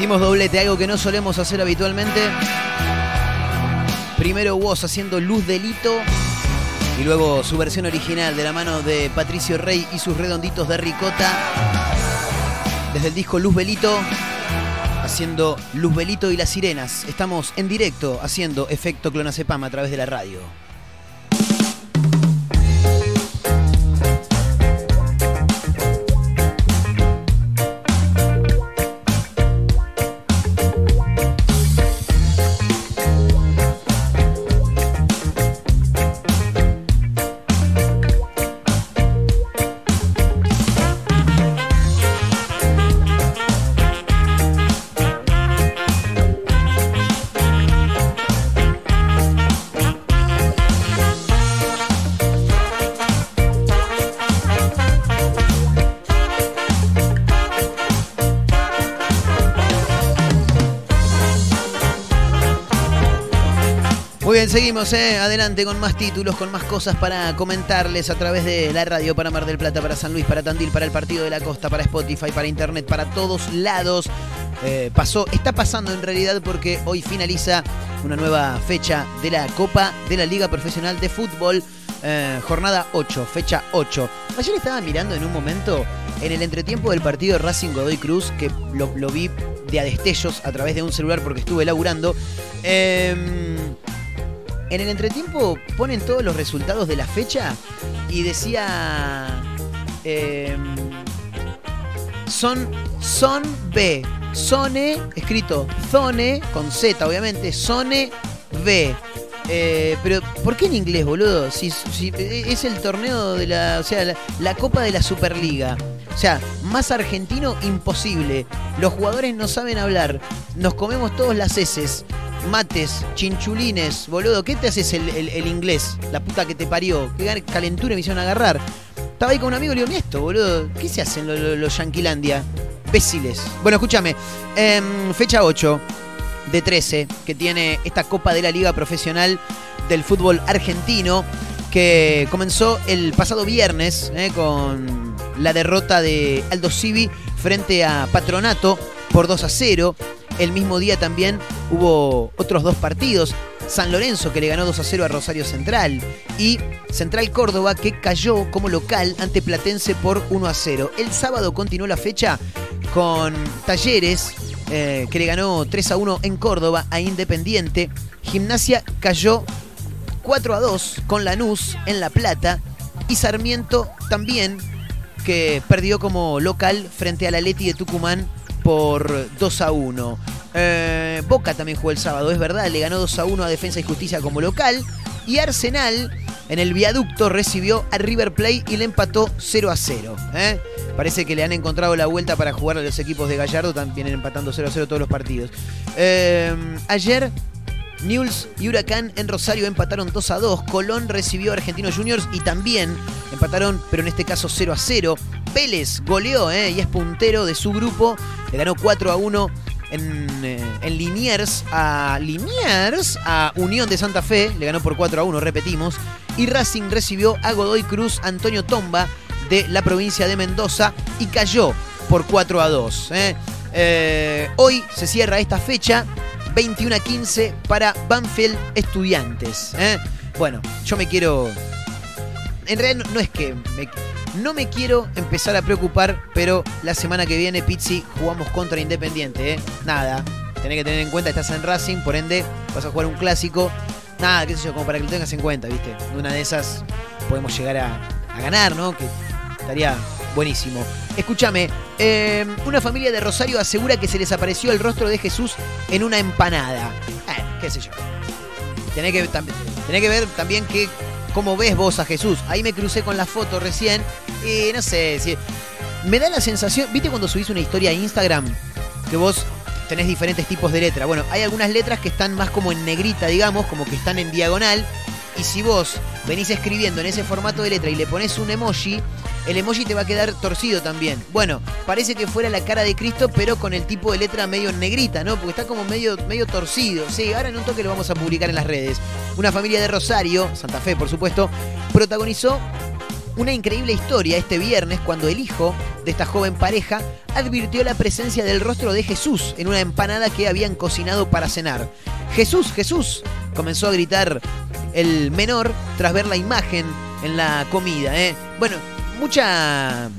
Metimos doblete, algo que no solemos hacer habitualmente. Primero vos haciendo Luz Delito y luego su versión original de la mano de Patricio Rey y sus redonditos de ricota. Desde el disco Luz Belito, haciendo Luz Belito y las sirenas. Estamos en directo haciendo efecto clonazepam a través de la radio. Seguimos ¿eh? adelante con más títulos, con más cosas para comentarles a través de la radio para Mar del Plata, para San Luis, para Tandil, para el Partido de la Costa, para Spotify, para Internet, para todos lados. Eh, pasó, está pasando en realidad porque hoy finaliza una nueva fecha de la Copa de la Liga Profesional de Fútbol, eh, jornada 8, fecha 8. Ayer estaba mirando en un momento en el entretiempo del partido Racing Godoy Cruz, que lo, vi de a destellos a través de un celular porque estuve laburando. Em, en el entretiempo ponen todos los resultados de la fecha y decía. em, son. Son B. Sone, escrito Zone, con Z obviamente. Sone B. Eh, pero, ¿por qué en inglés, boludo? Si, si es el torneo de la. O sea, la, la Copa de la Superliga. O sea, más argentino imposible. Los jugadores no saben hablar. Nos comemos todos las heces. Mates, chinchulines, boludo. ¿Qué te haces el, el- inglés? La puta que te parió. Qué calentura me hicieron agarrar. Estaba ahí con un amigo y le digo, esto, boludo. ¿Qué se hacen los Yanquilandia? Béciles. Bueno, escúchame. Em, fecha 8 de 13 que tiene esta Copa de la Liga Profesional del Fútbol Argentino que comenzó el pasado viernes eh, con la derrota de Aldo Civi frente a Patronato por 2 a 0. El mismo día también hubo otros dos partidos. San Lorenzo que le ganó 2 a 0 a Rosario Central y Central Córdoba que cayó como local ante Platense por 1 a 0. El sábado continuó la fecha con Talleres eh, que le ganó 3 a 1 en Córdoba a Independiente. Gimnasia cayó 4 a 2 con Lanús en La Plata y Sarmiento también que perdió como local frente a la Leti de Tucumán por 2 a 1. Eh, Boca también jugó el sábado, es verdad, le ganó 2 a 1 a Defensa y Justicia como local. Y Arsenal en el viaducto recibió a River Plate y le empató 0 a 0. ¿eh? Parece que le han encontrado la vuelta para jugar a los equipos de Gallardo, también empatando 0 a 0 todos los partidos. Eh, ayer Newell's y Huracán en Rosario empataron 2 a 2. Colón recibió a Argentinos Juniors y también empataron, pero en este caso 0 a 0. Vélez goleó ¿eh? y es puntero de su grupo. Le ganó 4 a 1 en, eh, en Liniers a Liniers a Unión de Santa Fe. Le ganó por 4 a 1, repetimos. Y Racing recibió a Godoy Cruz Antonio Tomba de la provincia de Mendoza y cayó por 4 a 2. ¿eh? Eh, hoy se cierra esta fecha. 21 a 15 para Banfield Estudiantes. ¿eh? Bueno, yo me quiero. En realidad no, es que. me- no me quiero empezar a preocupar, pero la semana que viene, Pizzi, jugamos contra Independiente. ¿eh? Nada. Tenés que tener en cuenta, estás en Racing, por ende, vas a jugar un clásico. Nada, qué sé yo, como para que lo tengas en cuenta, ¿viste? Una de esas podemos llegar a, a ganar, ¿no? Que estaría buenísimo. Escúchame, eh, una familia de Rosario asegura que se les apareció el rostro de Jesús en una empanada. Eh, qué sé yo. Tenés que, que ver también que, cómo ves vos a Jesús. Ahí me crucé con la foto recién y no sé, si, me da la sensación, ¿viste cuando subís una historia a Instagram? Que vos tenés diferentes tipos de letra. Bueno, hay algunas letras que están más como en negrita, digamos, como que están en diagonal. Y si vos venís escribiendo en ese formato de letra y le pones un emoji, el emoji te va a quedar torcido también. Bueno, parece que fuera la cara de Cristo, pero con el tipo de letra medio negrita, ¿no? Porque está como medio, medio torcido. Sí, ahora en un toque lo vamos a publicar en las redes. Una familia de Rosario, Santa Fe por supuesto, protagonizó una increíble historia este viernes cuando el hijo de esta joven pareja advirtió la presencia del rostro de Jesús en una empanada que habían cocinado para cenar. Jesús, Jesús, comenzó a gritar el menor tras ver la imagen en la comida. ¿eh? Bueno, mucha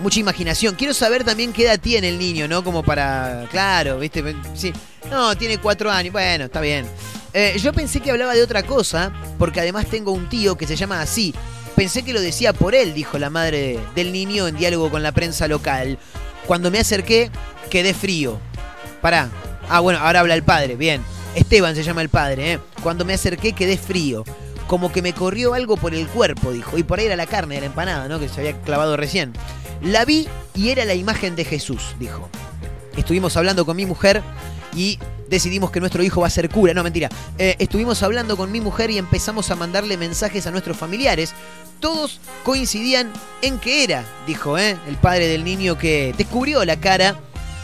mucha imaginación. Quiero saber también qué edad tiene el niño, ¿no? Como para. Claro, ¿viste? Sí. No, tiene cuatro años. Bueno, está bien. Eh, yo pensé que hablaba de otra cosa, porque además tengo un tío que se llama así. Pensé que lo decía por él, dijo la madre del niño en diálogo con la prensa local. Cuando me acerqué, quedé frío. Pará. Ah, bueno, ahora habla el padre, bien. Esteban se llama el padre, ¿eh? Cuando me acerqué, quedé frío. Como que me corrió algo por el cuerpo, dijo. Y por ahí era la carne de la empanada, ¿no? Que se había clavado recién. La vi y era la imagen de Jesús, dijo. Estuvimos hablando con mi mujer y decidimos que nuestro hijo va a ser cura. No, mentira. Eh, estuvimos hablando con mi mujer y empezamos a mandarle mensajes a nuestros familiares. Todos coincidían en que era, dijo ¿eh? el padre del niño que descubrió la cara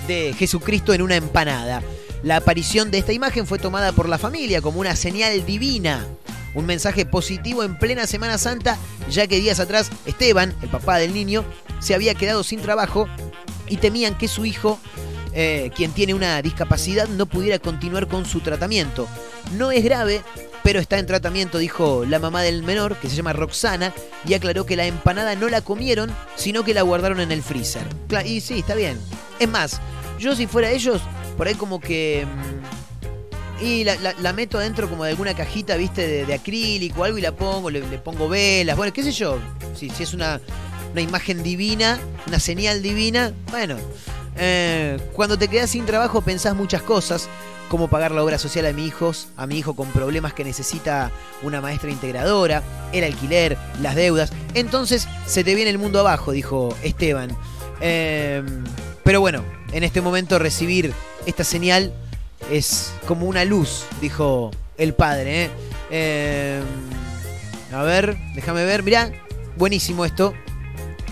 de Jesucristo en una empanada. La aparición de esta imagen fue tomada por la familia como una señal divina. Un mensaje positivo en plena Semana Santa, ya que días atrás Esteban, el papá del niño, se había quedado sin trabajo y temían que su hijo, eh, quien tiene una discapacidad, no pudiera continuar con su tratamiento. No es grave, pero está en tratamiento, dijo la mamá del menor, que se llama Roxana, y aclaró que la empanada no la comieron, sino que la guardaron en el freezer. Y sí, está bien. Es más, yo si fuera ellos, por ahí como que... Y la, la- la meto adentro como de alguna cajita, viste, de, acrílico algo y la pongo, le, le pongo velas, bueno, qué sé yo. Si, si es una, una imagen divina, una señal divina, bueno. Eh, cuando te quedas sin trabajo pensás muchas cosas, como pagar la obra social a mi hijos, a mi hijo con problemas que necesita una maestra integradora, el alquiler, las deudas. Entonces se te viene el mundo abajo, dijo Esteban. Eh, pero bueno, en este momento recibir esta señal es como una luz, dijo el padre. ¿eh? Eh, a ver, déjame ver, mirá, buenísimo esto.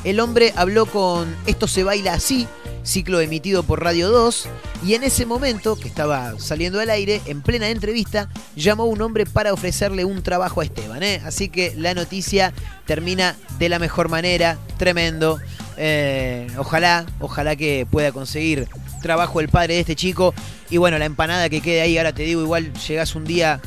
El hombre habló con Esto se baila así, ciclo emitido por Radio 2, y en ese momento, que estaba saliendo al aire, en plena entrevista, llamó un hombre para ofrecerle un trabajo a Esteban. ¿eh? Así que la noticia termina de la mejor manera, tremendo. Eh, ojalá, ojalá que pueda conseguir trabajo el padre de este chico. Y bueno, la empanada que quede ahí, ahora te digo, igual llegás un día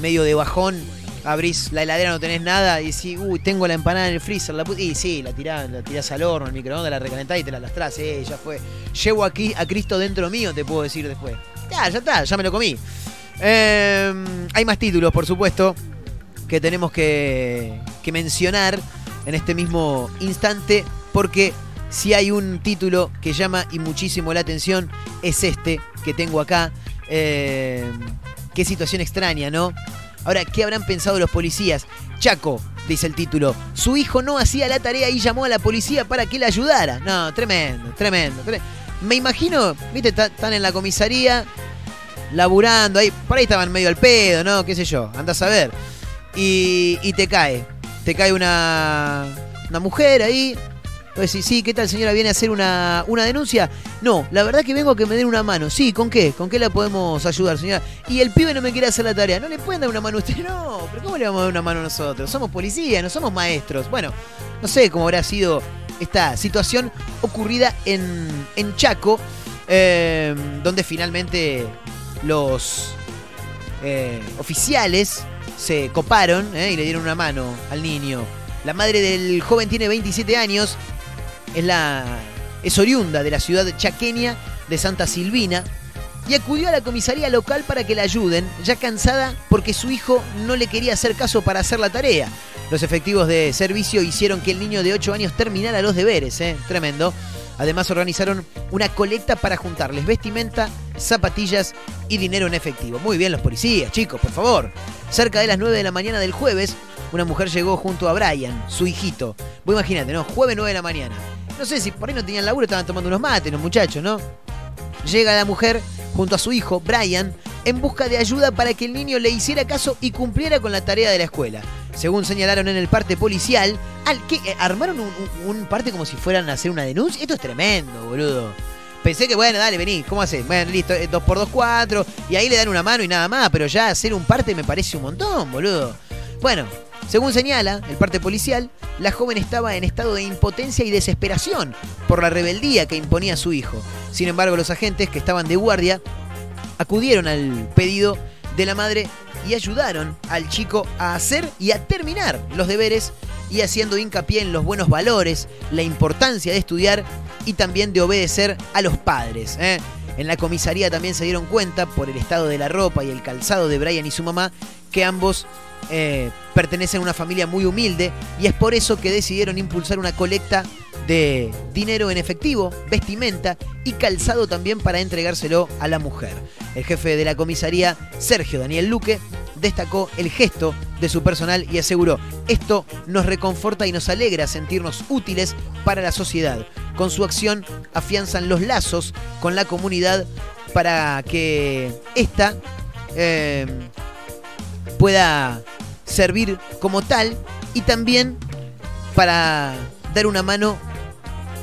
medio de bajón, abrís la heladera, no tenés nada, y decís, uy, tengo la empanada en el freezer, la pu- y sí, la tirás, la tirás al horno, al microondas, la recalentás y te la lastrás, eh, ya fue. Llevo aquí a Cristo dentro mío, te puedo decir después. Ya, ya está, ya me lo comí. Eh, hay más títulos, por supuesto, que tenemos que, que mencionar en este mismo instante, porque si hay un título que llama y muchísimo la atención, es este que tengo acá. Eh, qué situación extraña, ¿no? Ahora, ¿qué habrán pensado los policías? Chaco, dice el título, su hijo no hacía la tarea y llamó a la policía para que le ayudara. No, tremendo, tremendo. tre- Me imagino, viste, están en la comisaría, laburando ahí, por ahí estaban medio al pedo, ¿no? ¿Qué sé yo? Andás a ver. Y, y te cae, te cae una, una mujer ahí. Pues sí, ¿qué tal señora? ¿Viene a hacer una, una denuncia? No, la verdad que vengo a que me den una mano. Sí, ¿con qué? ¿Con qué la podemos ayudar, señora? Y el pibe no me quiere hacer la tarea. ¿No le pueden dar una mano a usted? No, pero ¿cómo le vamos a dar una mano nosotros? Somos policía, no somos maestros. Bueno, no sé cómo habrá sido esta situación ocurrida en, en Chaco, eh, donde finalmente los eh, oficiales se coparon eh, y le dieron una mano al niño. La madre del joven tiene 27 años, es la es oriunda de la ciudad chaqueña de Santa Silvina y acudió a la comisaría local para que la ayuden, ya cansada porque su hijo no le quería hacer caso para hacer la tarea. Los efectivos de servicio hicieron que el niño de 8 años terminara los deberes, ¿eh? tremendo. Además organizaron una colecta para juntarles vestimenta, zapatillas y dinero en efectivo. Muy bien los policías, chicos, por favor. Cerca de las 9 de la mañana del jueves, una mujer llegó junto a Brian, su hijito. Vos imagínate, ¿no? Jueves 9 de la mañana. No sé si por ahí no tenían laburo, estaban tomando unos mates los muchachos, ¿no? Llega la mujer junto a su hijo, Brian, en busca de ayuda para que el niño le hiciera caso y cumpliera con la tarea de la escuela. Según señalaron en el parte policial, al que eh, armaron un, parte como si fueran a hacer una denuncia. Esto es tremendo, boludo. Pensé que, bueno, dale, vení, ¿cómo haces? Bueno, listo, 2x2, 4. Y ahí le dan una mano y nada más, pero ya hacer un parte me parece un montón, boludo. Bueno, Según señala el parte policial, la joven estaba en estado de impotencia y desesperación por la rebeldía que imponía su hijo. Sin embargo, los agentes que estaban de guardia acudieron al pedido de la madre y ayudaron al chico a hacer y a terminar los deberes y haciendo hincapié en los buenos valores, la importancia de estudiar y también de obedecer a los padres. ¿eh? En la comisaría también se dieron cuenta, por el estado de la ropa y el calzado de Brian y su mamá, que ambos eh, pertenecen a una familia muy humilde y es por eso que decidieron impulsar una colecta de dinero en efectivo, vestimenta y calzado también para entregárselo a la mujer. El jefe de la comisaría, Sergio Daniel Luque, destacó el gesto de su personal y aseguró, esto nos reconforta y nos alegra sentirnos útiles para la sociedad. Con su acción afianzan los lazos con la comunidad para que ésta eh, pueda servir como tal y también para dar una mano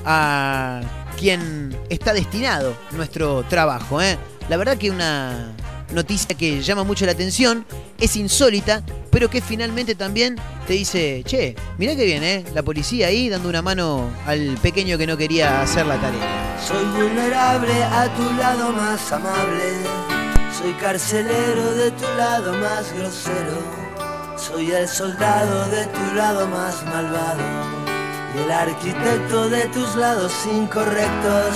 a quien está destinado nuestro trabajo. ¿eh? La verdad que una noticia que llama mucho la atención, es insólita, pero que finalmente también te dice, che, mirá que bien, ¿eh? La policía ahí dando una mano al pequeño que no quería hacer la tarea. Soy vulnerable a tu lado más amable. Soy carcelero de tu lado más grosero. Soy el soldado de tu lado más malvado. Y el arquitecto de tus lados incorrectos.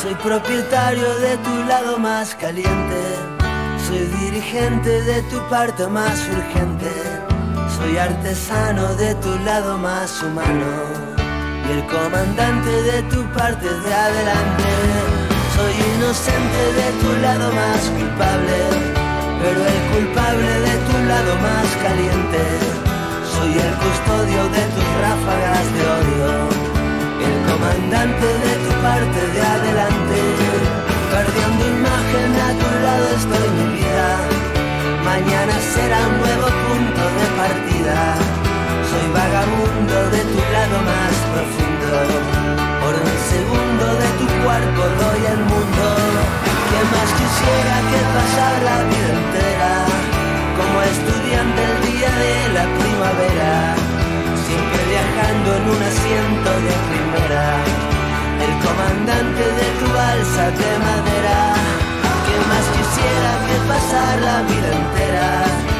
Soy propietario de tu lado más caliente. Soy dirigente de tu parte más urgente. Soy artesano de tu lado más humano. Y el comandante de tu parte de adelante. Soy inocente de tu lado más culpable. Pero el culpable de tu lado más caliente. Soy el custodio de tus ráfagas de odio. El comandante de tu parte de adelante. Perdiendo imagen a tu lado estoy mi vida. Mañana será un nuevo punto de partida. Soy vagabundo de tu lado más profundo. Por un segundo de tu cuerpo doy el mundo. ¿Qué más quisiera que pasar la vida entera? Como estudiante el día de la primavera. Siempre viajando en un asiento de primera. El comandante de tu balsa de madera. ¿Qué más quisiera que pasar la vida entera?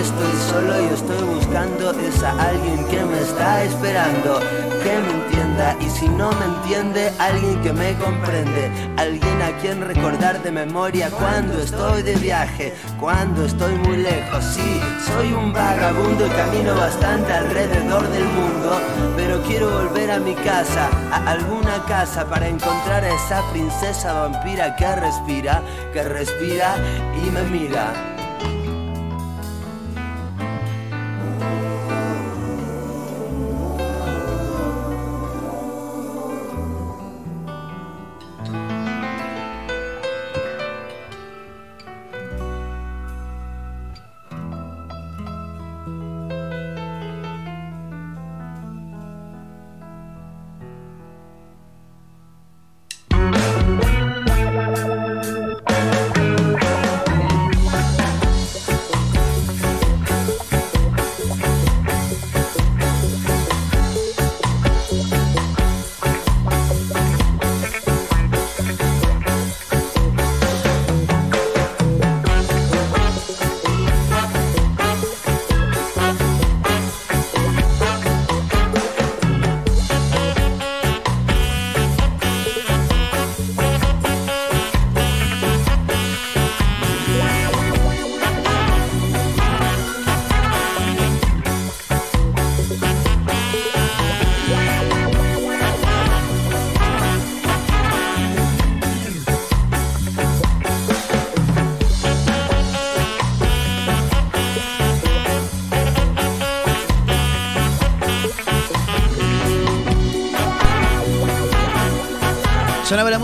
Estoy solo y estoy buscando es a alguien que me está esperando, que me entienda y si no me entiende, alguien que me comprende, alguien a quien recordar de memoria cuando estoy de viaje, cuando estoy muy lejos. Sí, soy un vagabundo y camino bastante alrededor del mundo, pero quiero volver a mi casa, a alguna casa para encontrar a esa princesa vampira que respira, que respira y me mira.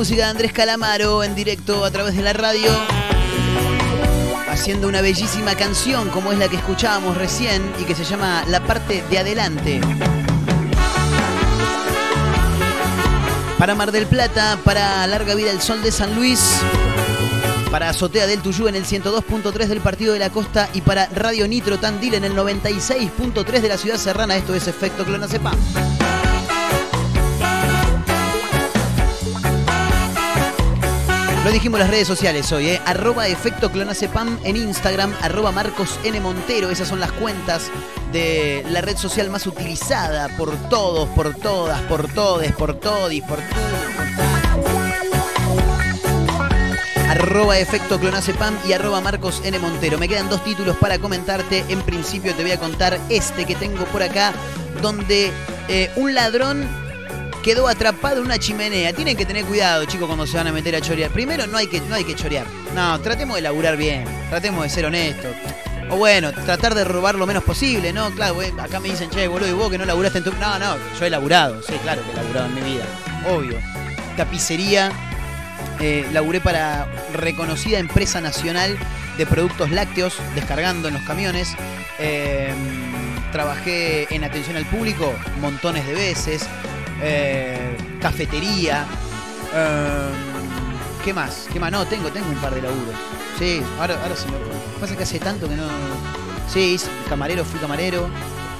Música de Andrés Calamaro en directo a través de la radio, haciendo una bellísima canción como es la que escuchábamos recién y que se llama La parte de adelante. Para Mar del Plata, para Larga Vida el Sol de San Luis, para Azotea del Tuyú en el 102.3 del Partido de la Costa y para Radio Nitro Tandil en el 96.3 de la Ciudad Serrana. Esto es Efecto Clonacepam. Dijimos las redes sociales hoy, ¿eh? Arroba Efecto Clonacepam en Instagram, arroba Marcos N. Montero. Esas son las cuentas de la red social más utilizada por todos, por todas, por todes, por todis, por Arroba Efecto Clonacepam y arroba Marcos N. Montero. Me quedan dos títulos para comentarte. En principio te voy a contar este que tengo por acá, donde eh, un ladrón quedó atrapado en una chimenea. Tienen que tener cuidado, chicos, cuando se van a meter a chorear. Primero, no hay que, no hay que chorear. No, tratemos de laburar bien. Tratemos de ser honestos. O bueno, tratar de robar lo menos posible, ¿no? Claro, güey, acá me dicen, che, boludo, y vos que no laburaste en tu. No, no, yo he laburado. Sí, claro que he laburado en mi vida. Obvio. Tapicería. Eh, laburé para reconocida empresa nacional de productos lácteos, descargando en los camiones. Eh, trabajé en atención al público montones de veces. Eh, cafetería. eh, ¿Qué más? ¿Qué más? No, tengo, tengo un par de laburos. Sí, ahora, ahora se me pasa que hace tanto que no. Sí, camarero, fui camarero.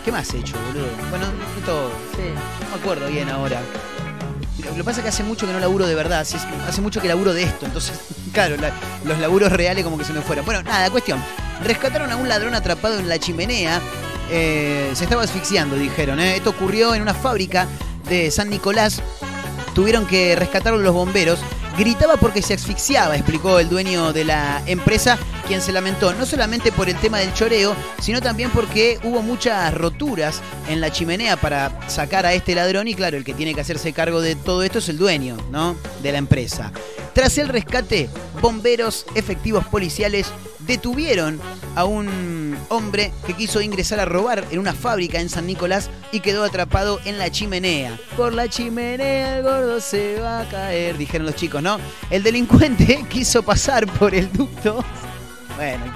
¿Qué más he hecho, boludo? Bueno, de todo. Sí, no me acuerdo bien ahora. Lo que pasa es que hace mucho que no laburo de verdad, hace mucho que laburo de esto, entonces, claro, la- los laburos reales como que se me fueron. Bueno, nada, cuestión. Rescataron a un ladrón atrapado en la chimenea, eh, se estaba asfixiando, dijeron. ¿eh? Esto ocurrió en una fábrica de San Nicolás, tuvieron que rescatarlo los bomberos. Gritaba porque se asfixiaba, explicó el dueño de la empresa, quien se lamentó no solamente por el tema del choreo, sino también porque hubo muchas roturas en la chimenea para sacar a este ladrón y claro, el que tiene que hacerse cargo de todo esto es el dueño, ¿no? De la empresa. Tras el rescate, bomberos, efectivos policiales detuvieron a un hombre que quiso ingresar a robar en una fábrica en San Nicolás y quedó atrapado en la chimenea. Por la chimenea el gordo se va a caer, dijeron los chicos, ¿no? El delincuente quiso pasar por el ducto. Bueno,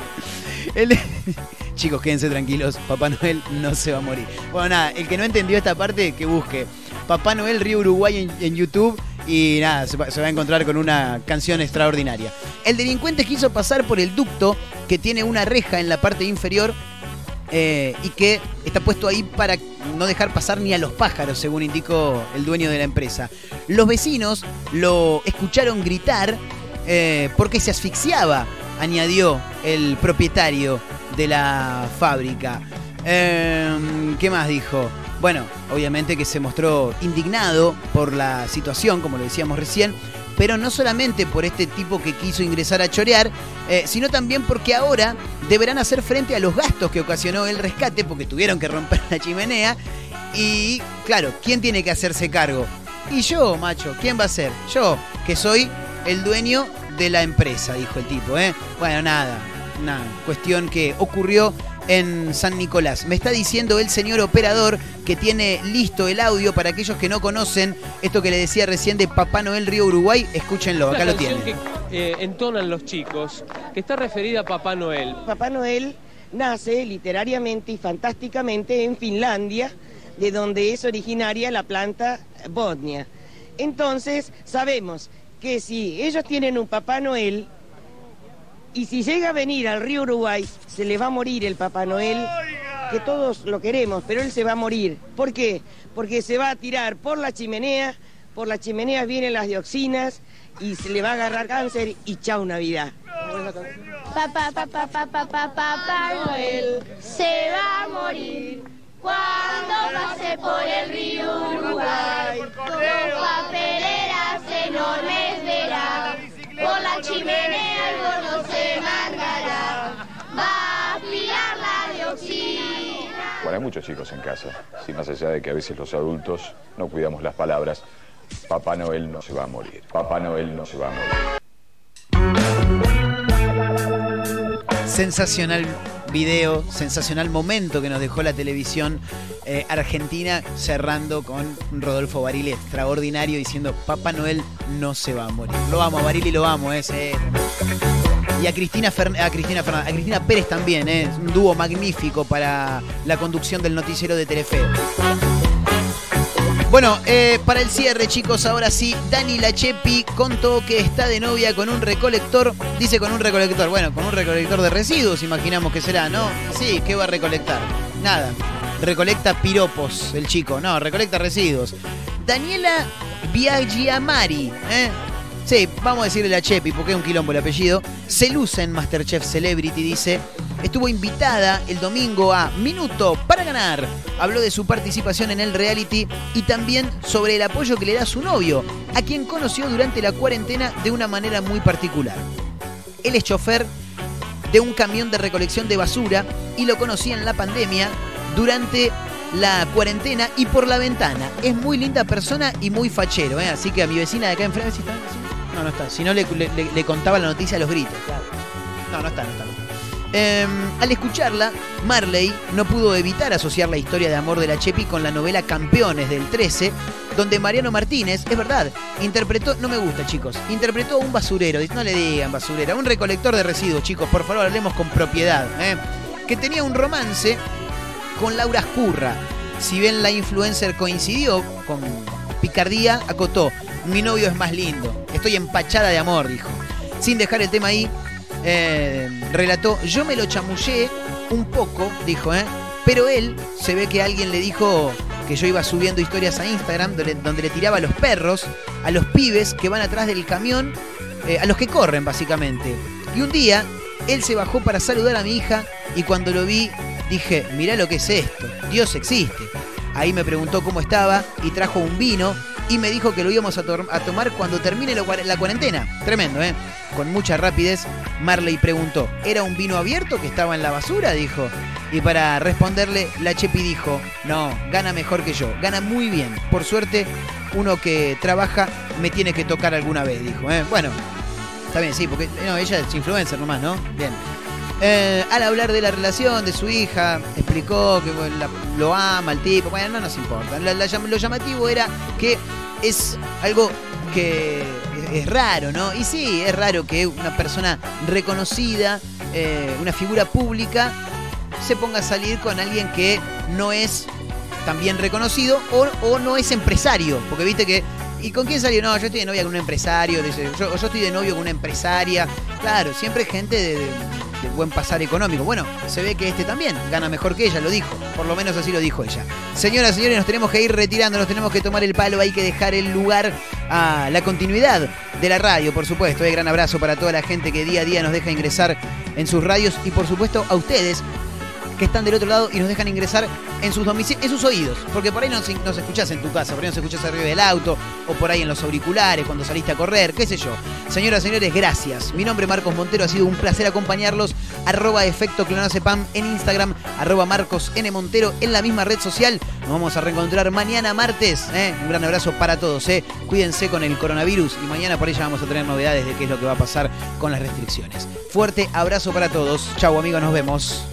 el- chicos, quédense tranquilos, Papá Noel no se va a morir. Bueno, nada, el que no entendió esta parte, que busque Papá Noel Río Uruguay en, en YouTube y nada, se va, a encontrar con una canción extraordinaria. El delincuente quiso pasar por el ducto que tiene una reja en la parte inferior eh, y que está puesto ahí para no dejar pasar ni a los pájaros, según indicó el dueño de la empresa. Los vecinos lo escucharon gritar eh, porque se asfixiaba, añadió el propietario de la fábrica. Eh, ¿Qué más dijo? Bueno, obviamente que se mostró indignado por la situación, como lo decíamos recién, pero no solamente por este tipo que quiso ingresar a chorear, eh, sino también porque ahora deberán hacer frente a los gastos que ocasionó el rescate, porque tuvieron que romper la chimenea. Y claro, ¿quién tiene que hacerse cargo? Y yo, macho, ¿quién va a ser? Yo, que soy el dueño de la empresa, dijo el tipo, ¿eh? Bueno, nada, una cuestión que ocurrió en San Nicolás. Me está diciendo el señor operador que tiene listo el audio para aquellos que no conocen esto que le decía recién de Papá Noel Río Uruguay. Escúchenlo, acá lo tienen. que eh, entonan los chicos, que está referida a Papá Noel. Papá Noel nace literariamente y fantásticamente en Finlandia, de donde es originaria la planta Bodnia. Entonces, sabemos que si ellos tienen un Papá Noel, y si llega a venir al río Uruguay, se le va a morir el Papá Noel, que todos lo queremos, pero él se va a morir. ¿Por qué? Porque se va a tirar por la chimenea, por las chimeneas vienen las dioxinas y se le va a agarrar cáncer y chau Navidad. Papá, papá, papá, papá, papá Noel se va a morir cuando pase por el río Uruguay. Con papeleras enormes por la chimenea el gordo se mandará. Va a afilar la dioxina. Bueno, hay muchos chicos en casa, si más allá de que a veces los adultos no cuidamos las palabras, Papá Noel no se va a morir, Papá Noel no se va a morir. Sensacional video, sensacional momento que nos dejó la televisión eh, argentina cerrando con Rodolfo Barili extraordinario diciendo Papá Noel no se va a morir. Lo amo, a Barili lo amo, ese. Y a Cristina, a Cristina Fernández, a Cristina Pérez también, eh, es un dúo magnífico para la conducción del noticiero de Telefe. Bueno, eh, para el cierre, chicos, ahora sí, Dani Lachepi contó que está de novia con un recolector. Dice con un recolector, bueno, con un recolector de residuos, imaginamos que será, ¿no? Sí, ¿qué va a recolectar? Nada. Recolecta piropos el chico, no, recolecta residuos. Daniela Biagiamari, ¿eh? Sí, vamos a decirle la Chepi, porque es un quilombo el apellido. Se luce en Masterchef Celebrity, dice. Estuvo invitada el domingo a Minuto para ganar. Habló de su participación en el reality y también sobre el apoyo que le da su novio, a quien conoció durante la cuarentena de una manera muy particular. Él es chofer de un camión de recolección de basura y lo conocí en la pandemia durante la cuarentena y por la ventana. Es muy linda persona y muy fachero, ¿eh? así que a mi vecina de acá enfrente, ¿sí está? No, no está. Si no, le, contaba la noticia a los gritos. No, no está, no está. no está. Eh, al escucharla, Marley no pudo evitar asociar la historia de amor de la Chepi con la novela Campeones del 13, donde Mariano Martínez, es verdad, interpretó, no me gusta chicos, interpretó a un basurero, no le digan basurero, a un recolector de residuos, chicos, por favor, hablemos con propiedad, ¿eh? que tenía un romance con Laura Escurra. Si bien la influencer coincidió con picardía, acotó, mi novio es más lindo, estoy empachada de amor, dijo. Sin dejar el tema ahí, eh, relató, yo me lo chamullé un poco, dijo, ¿eh? pero él se ve que alguien le dijo que yo iba subiendo historias a Instagram donde, le tiraba a los perros, a los pibes que van atrás del camión, eh, a los que corren básicamente. Y un día él se bajó para saludar a mi hija y cuando lo vi dije, mirá lo que es esto, Dios existe. Ahí me preguntó cómo estaba y trajo un vino y me dijo que lo íbamos a, a tomar cuando termine la cuarentena. Tremendo, ¿eh? Con mucha rapidez, Marley preguntó, ¿era un vino abierto que estaba en la basura? Dijo. Y para responderle, la Chepi dijo, no, gana mejor que yo, gana muy bien. Por suerte, uno que trabaja me tiene que tocar alguna vez, dijo. ¿eh? Bueno, está bien, sí, porque no, ella es influencer nomás, ¿no? Bien. Eh, al hablar de la relación de su hija, explicó que lo ama el tipo. Bueno, no nos importa. Lo llamativo era que es algo que es, raro, ¿no? Y sí, es raro que una persona reconocida, eh, una figura pública, se ponga a salir con alguien que no es también reconocido o, o no es empresario. Porque viste que. ¿Y con quién salió? No, yo estoy de novia con un empresario. yo, yo estoy de novio con una empresaria. Claro, siempre gente de- buen pasar económico. Bueno, se ve que este también gana mejor que ella, lo dijo. Por lo menos así lo dijo ella. Señoras, señores, nos tenemos que ir retirando, nos tenemos que tomar el palo. Hay que dejar el lugar a la continuidad de la radio, por supuesto. Un gran abrazo para toda la gente que día a día nos deja ingresar en sus radios y, por supuesto, a ustedes que están del otro lado y nos dejan ingresar en sus en sus oídos. Porque por ahí nos, nos escuchás en tu casa, por ahí nos escuchás arriba del auto, o por ahí en los auriculares, cuando saliste a correr, qué sé yo. Señoras, señores, gracias. Mi nombre es Marcos Montero, ha sido un placer acompañarlos. Arroba efecto clonazepam en Instagram, arroba Marcos N. Montero en la misma red social. Nos vamos a reencontrar mañana martes. ¿eh? Un gran abrazo para todos. ¿eh? Cuídense con el coronavirus y mañana por ella vamos a tener novedades de qué es lo que va a pasar con las restricciones. Fuerte abrazo para todos. Chau amigos, nos vemos.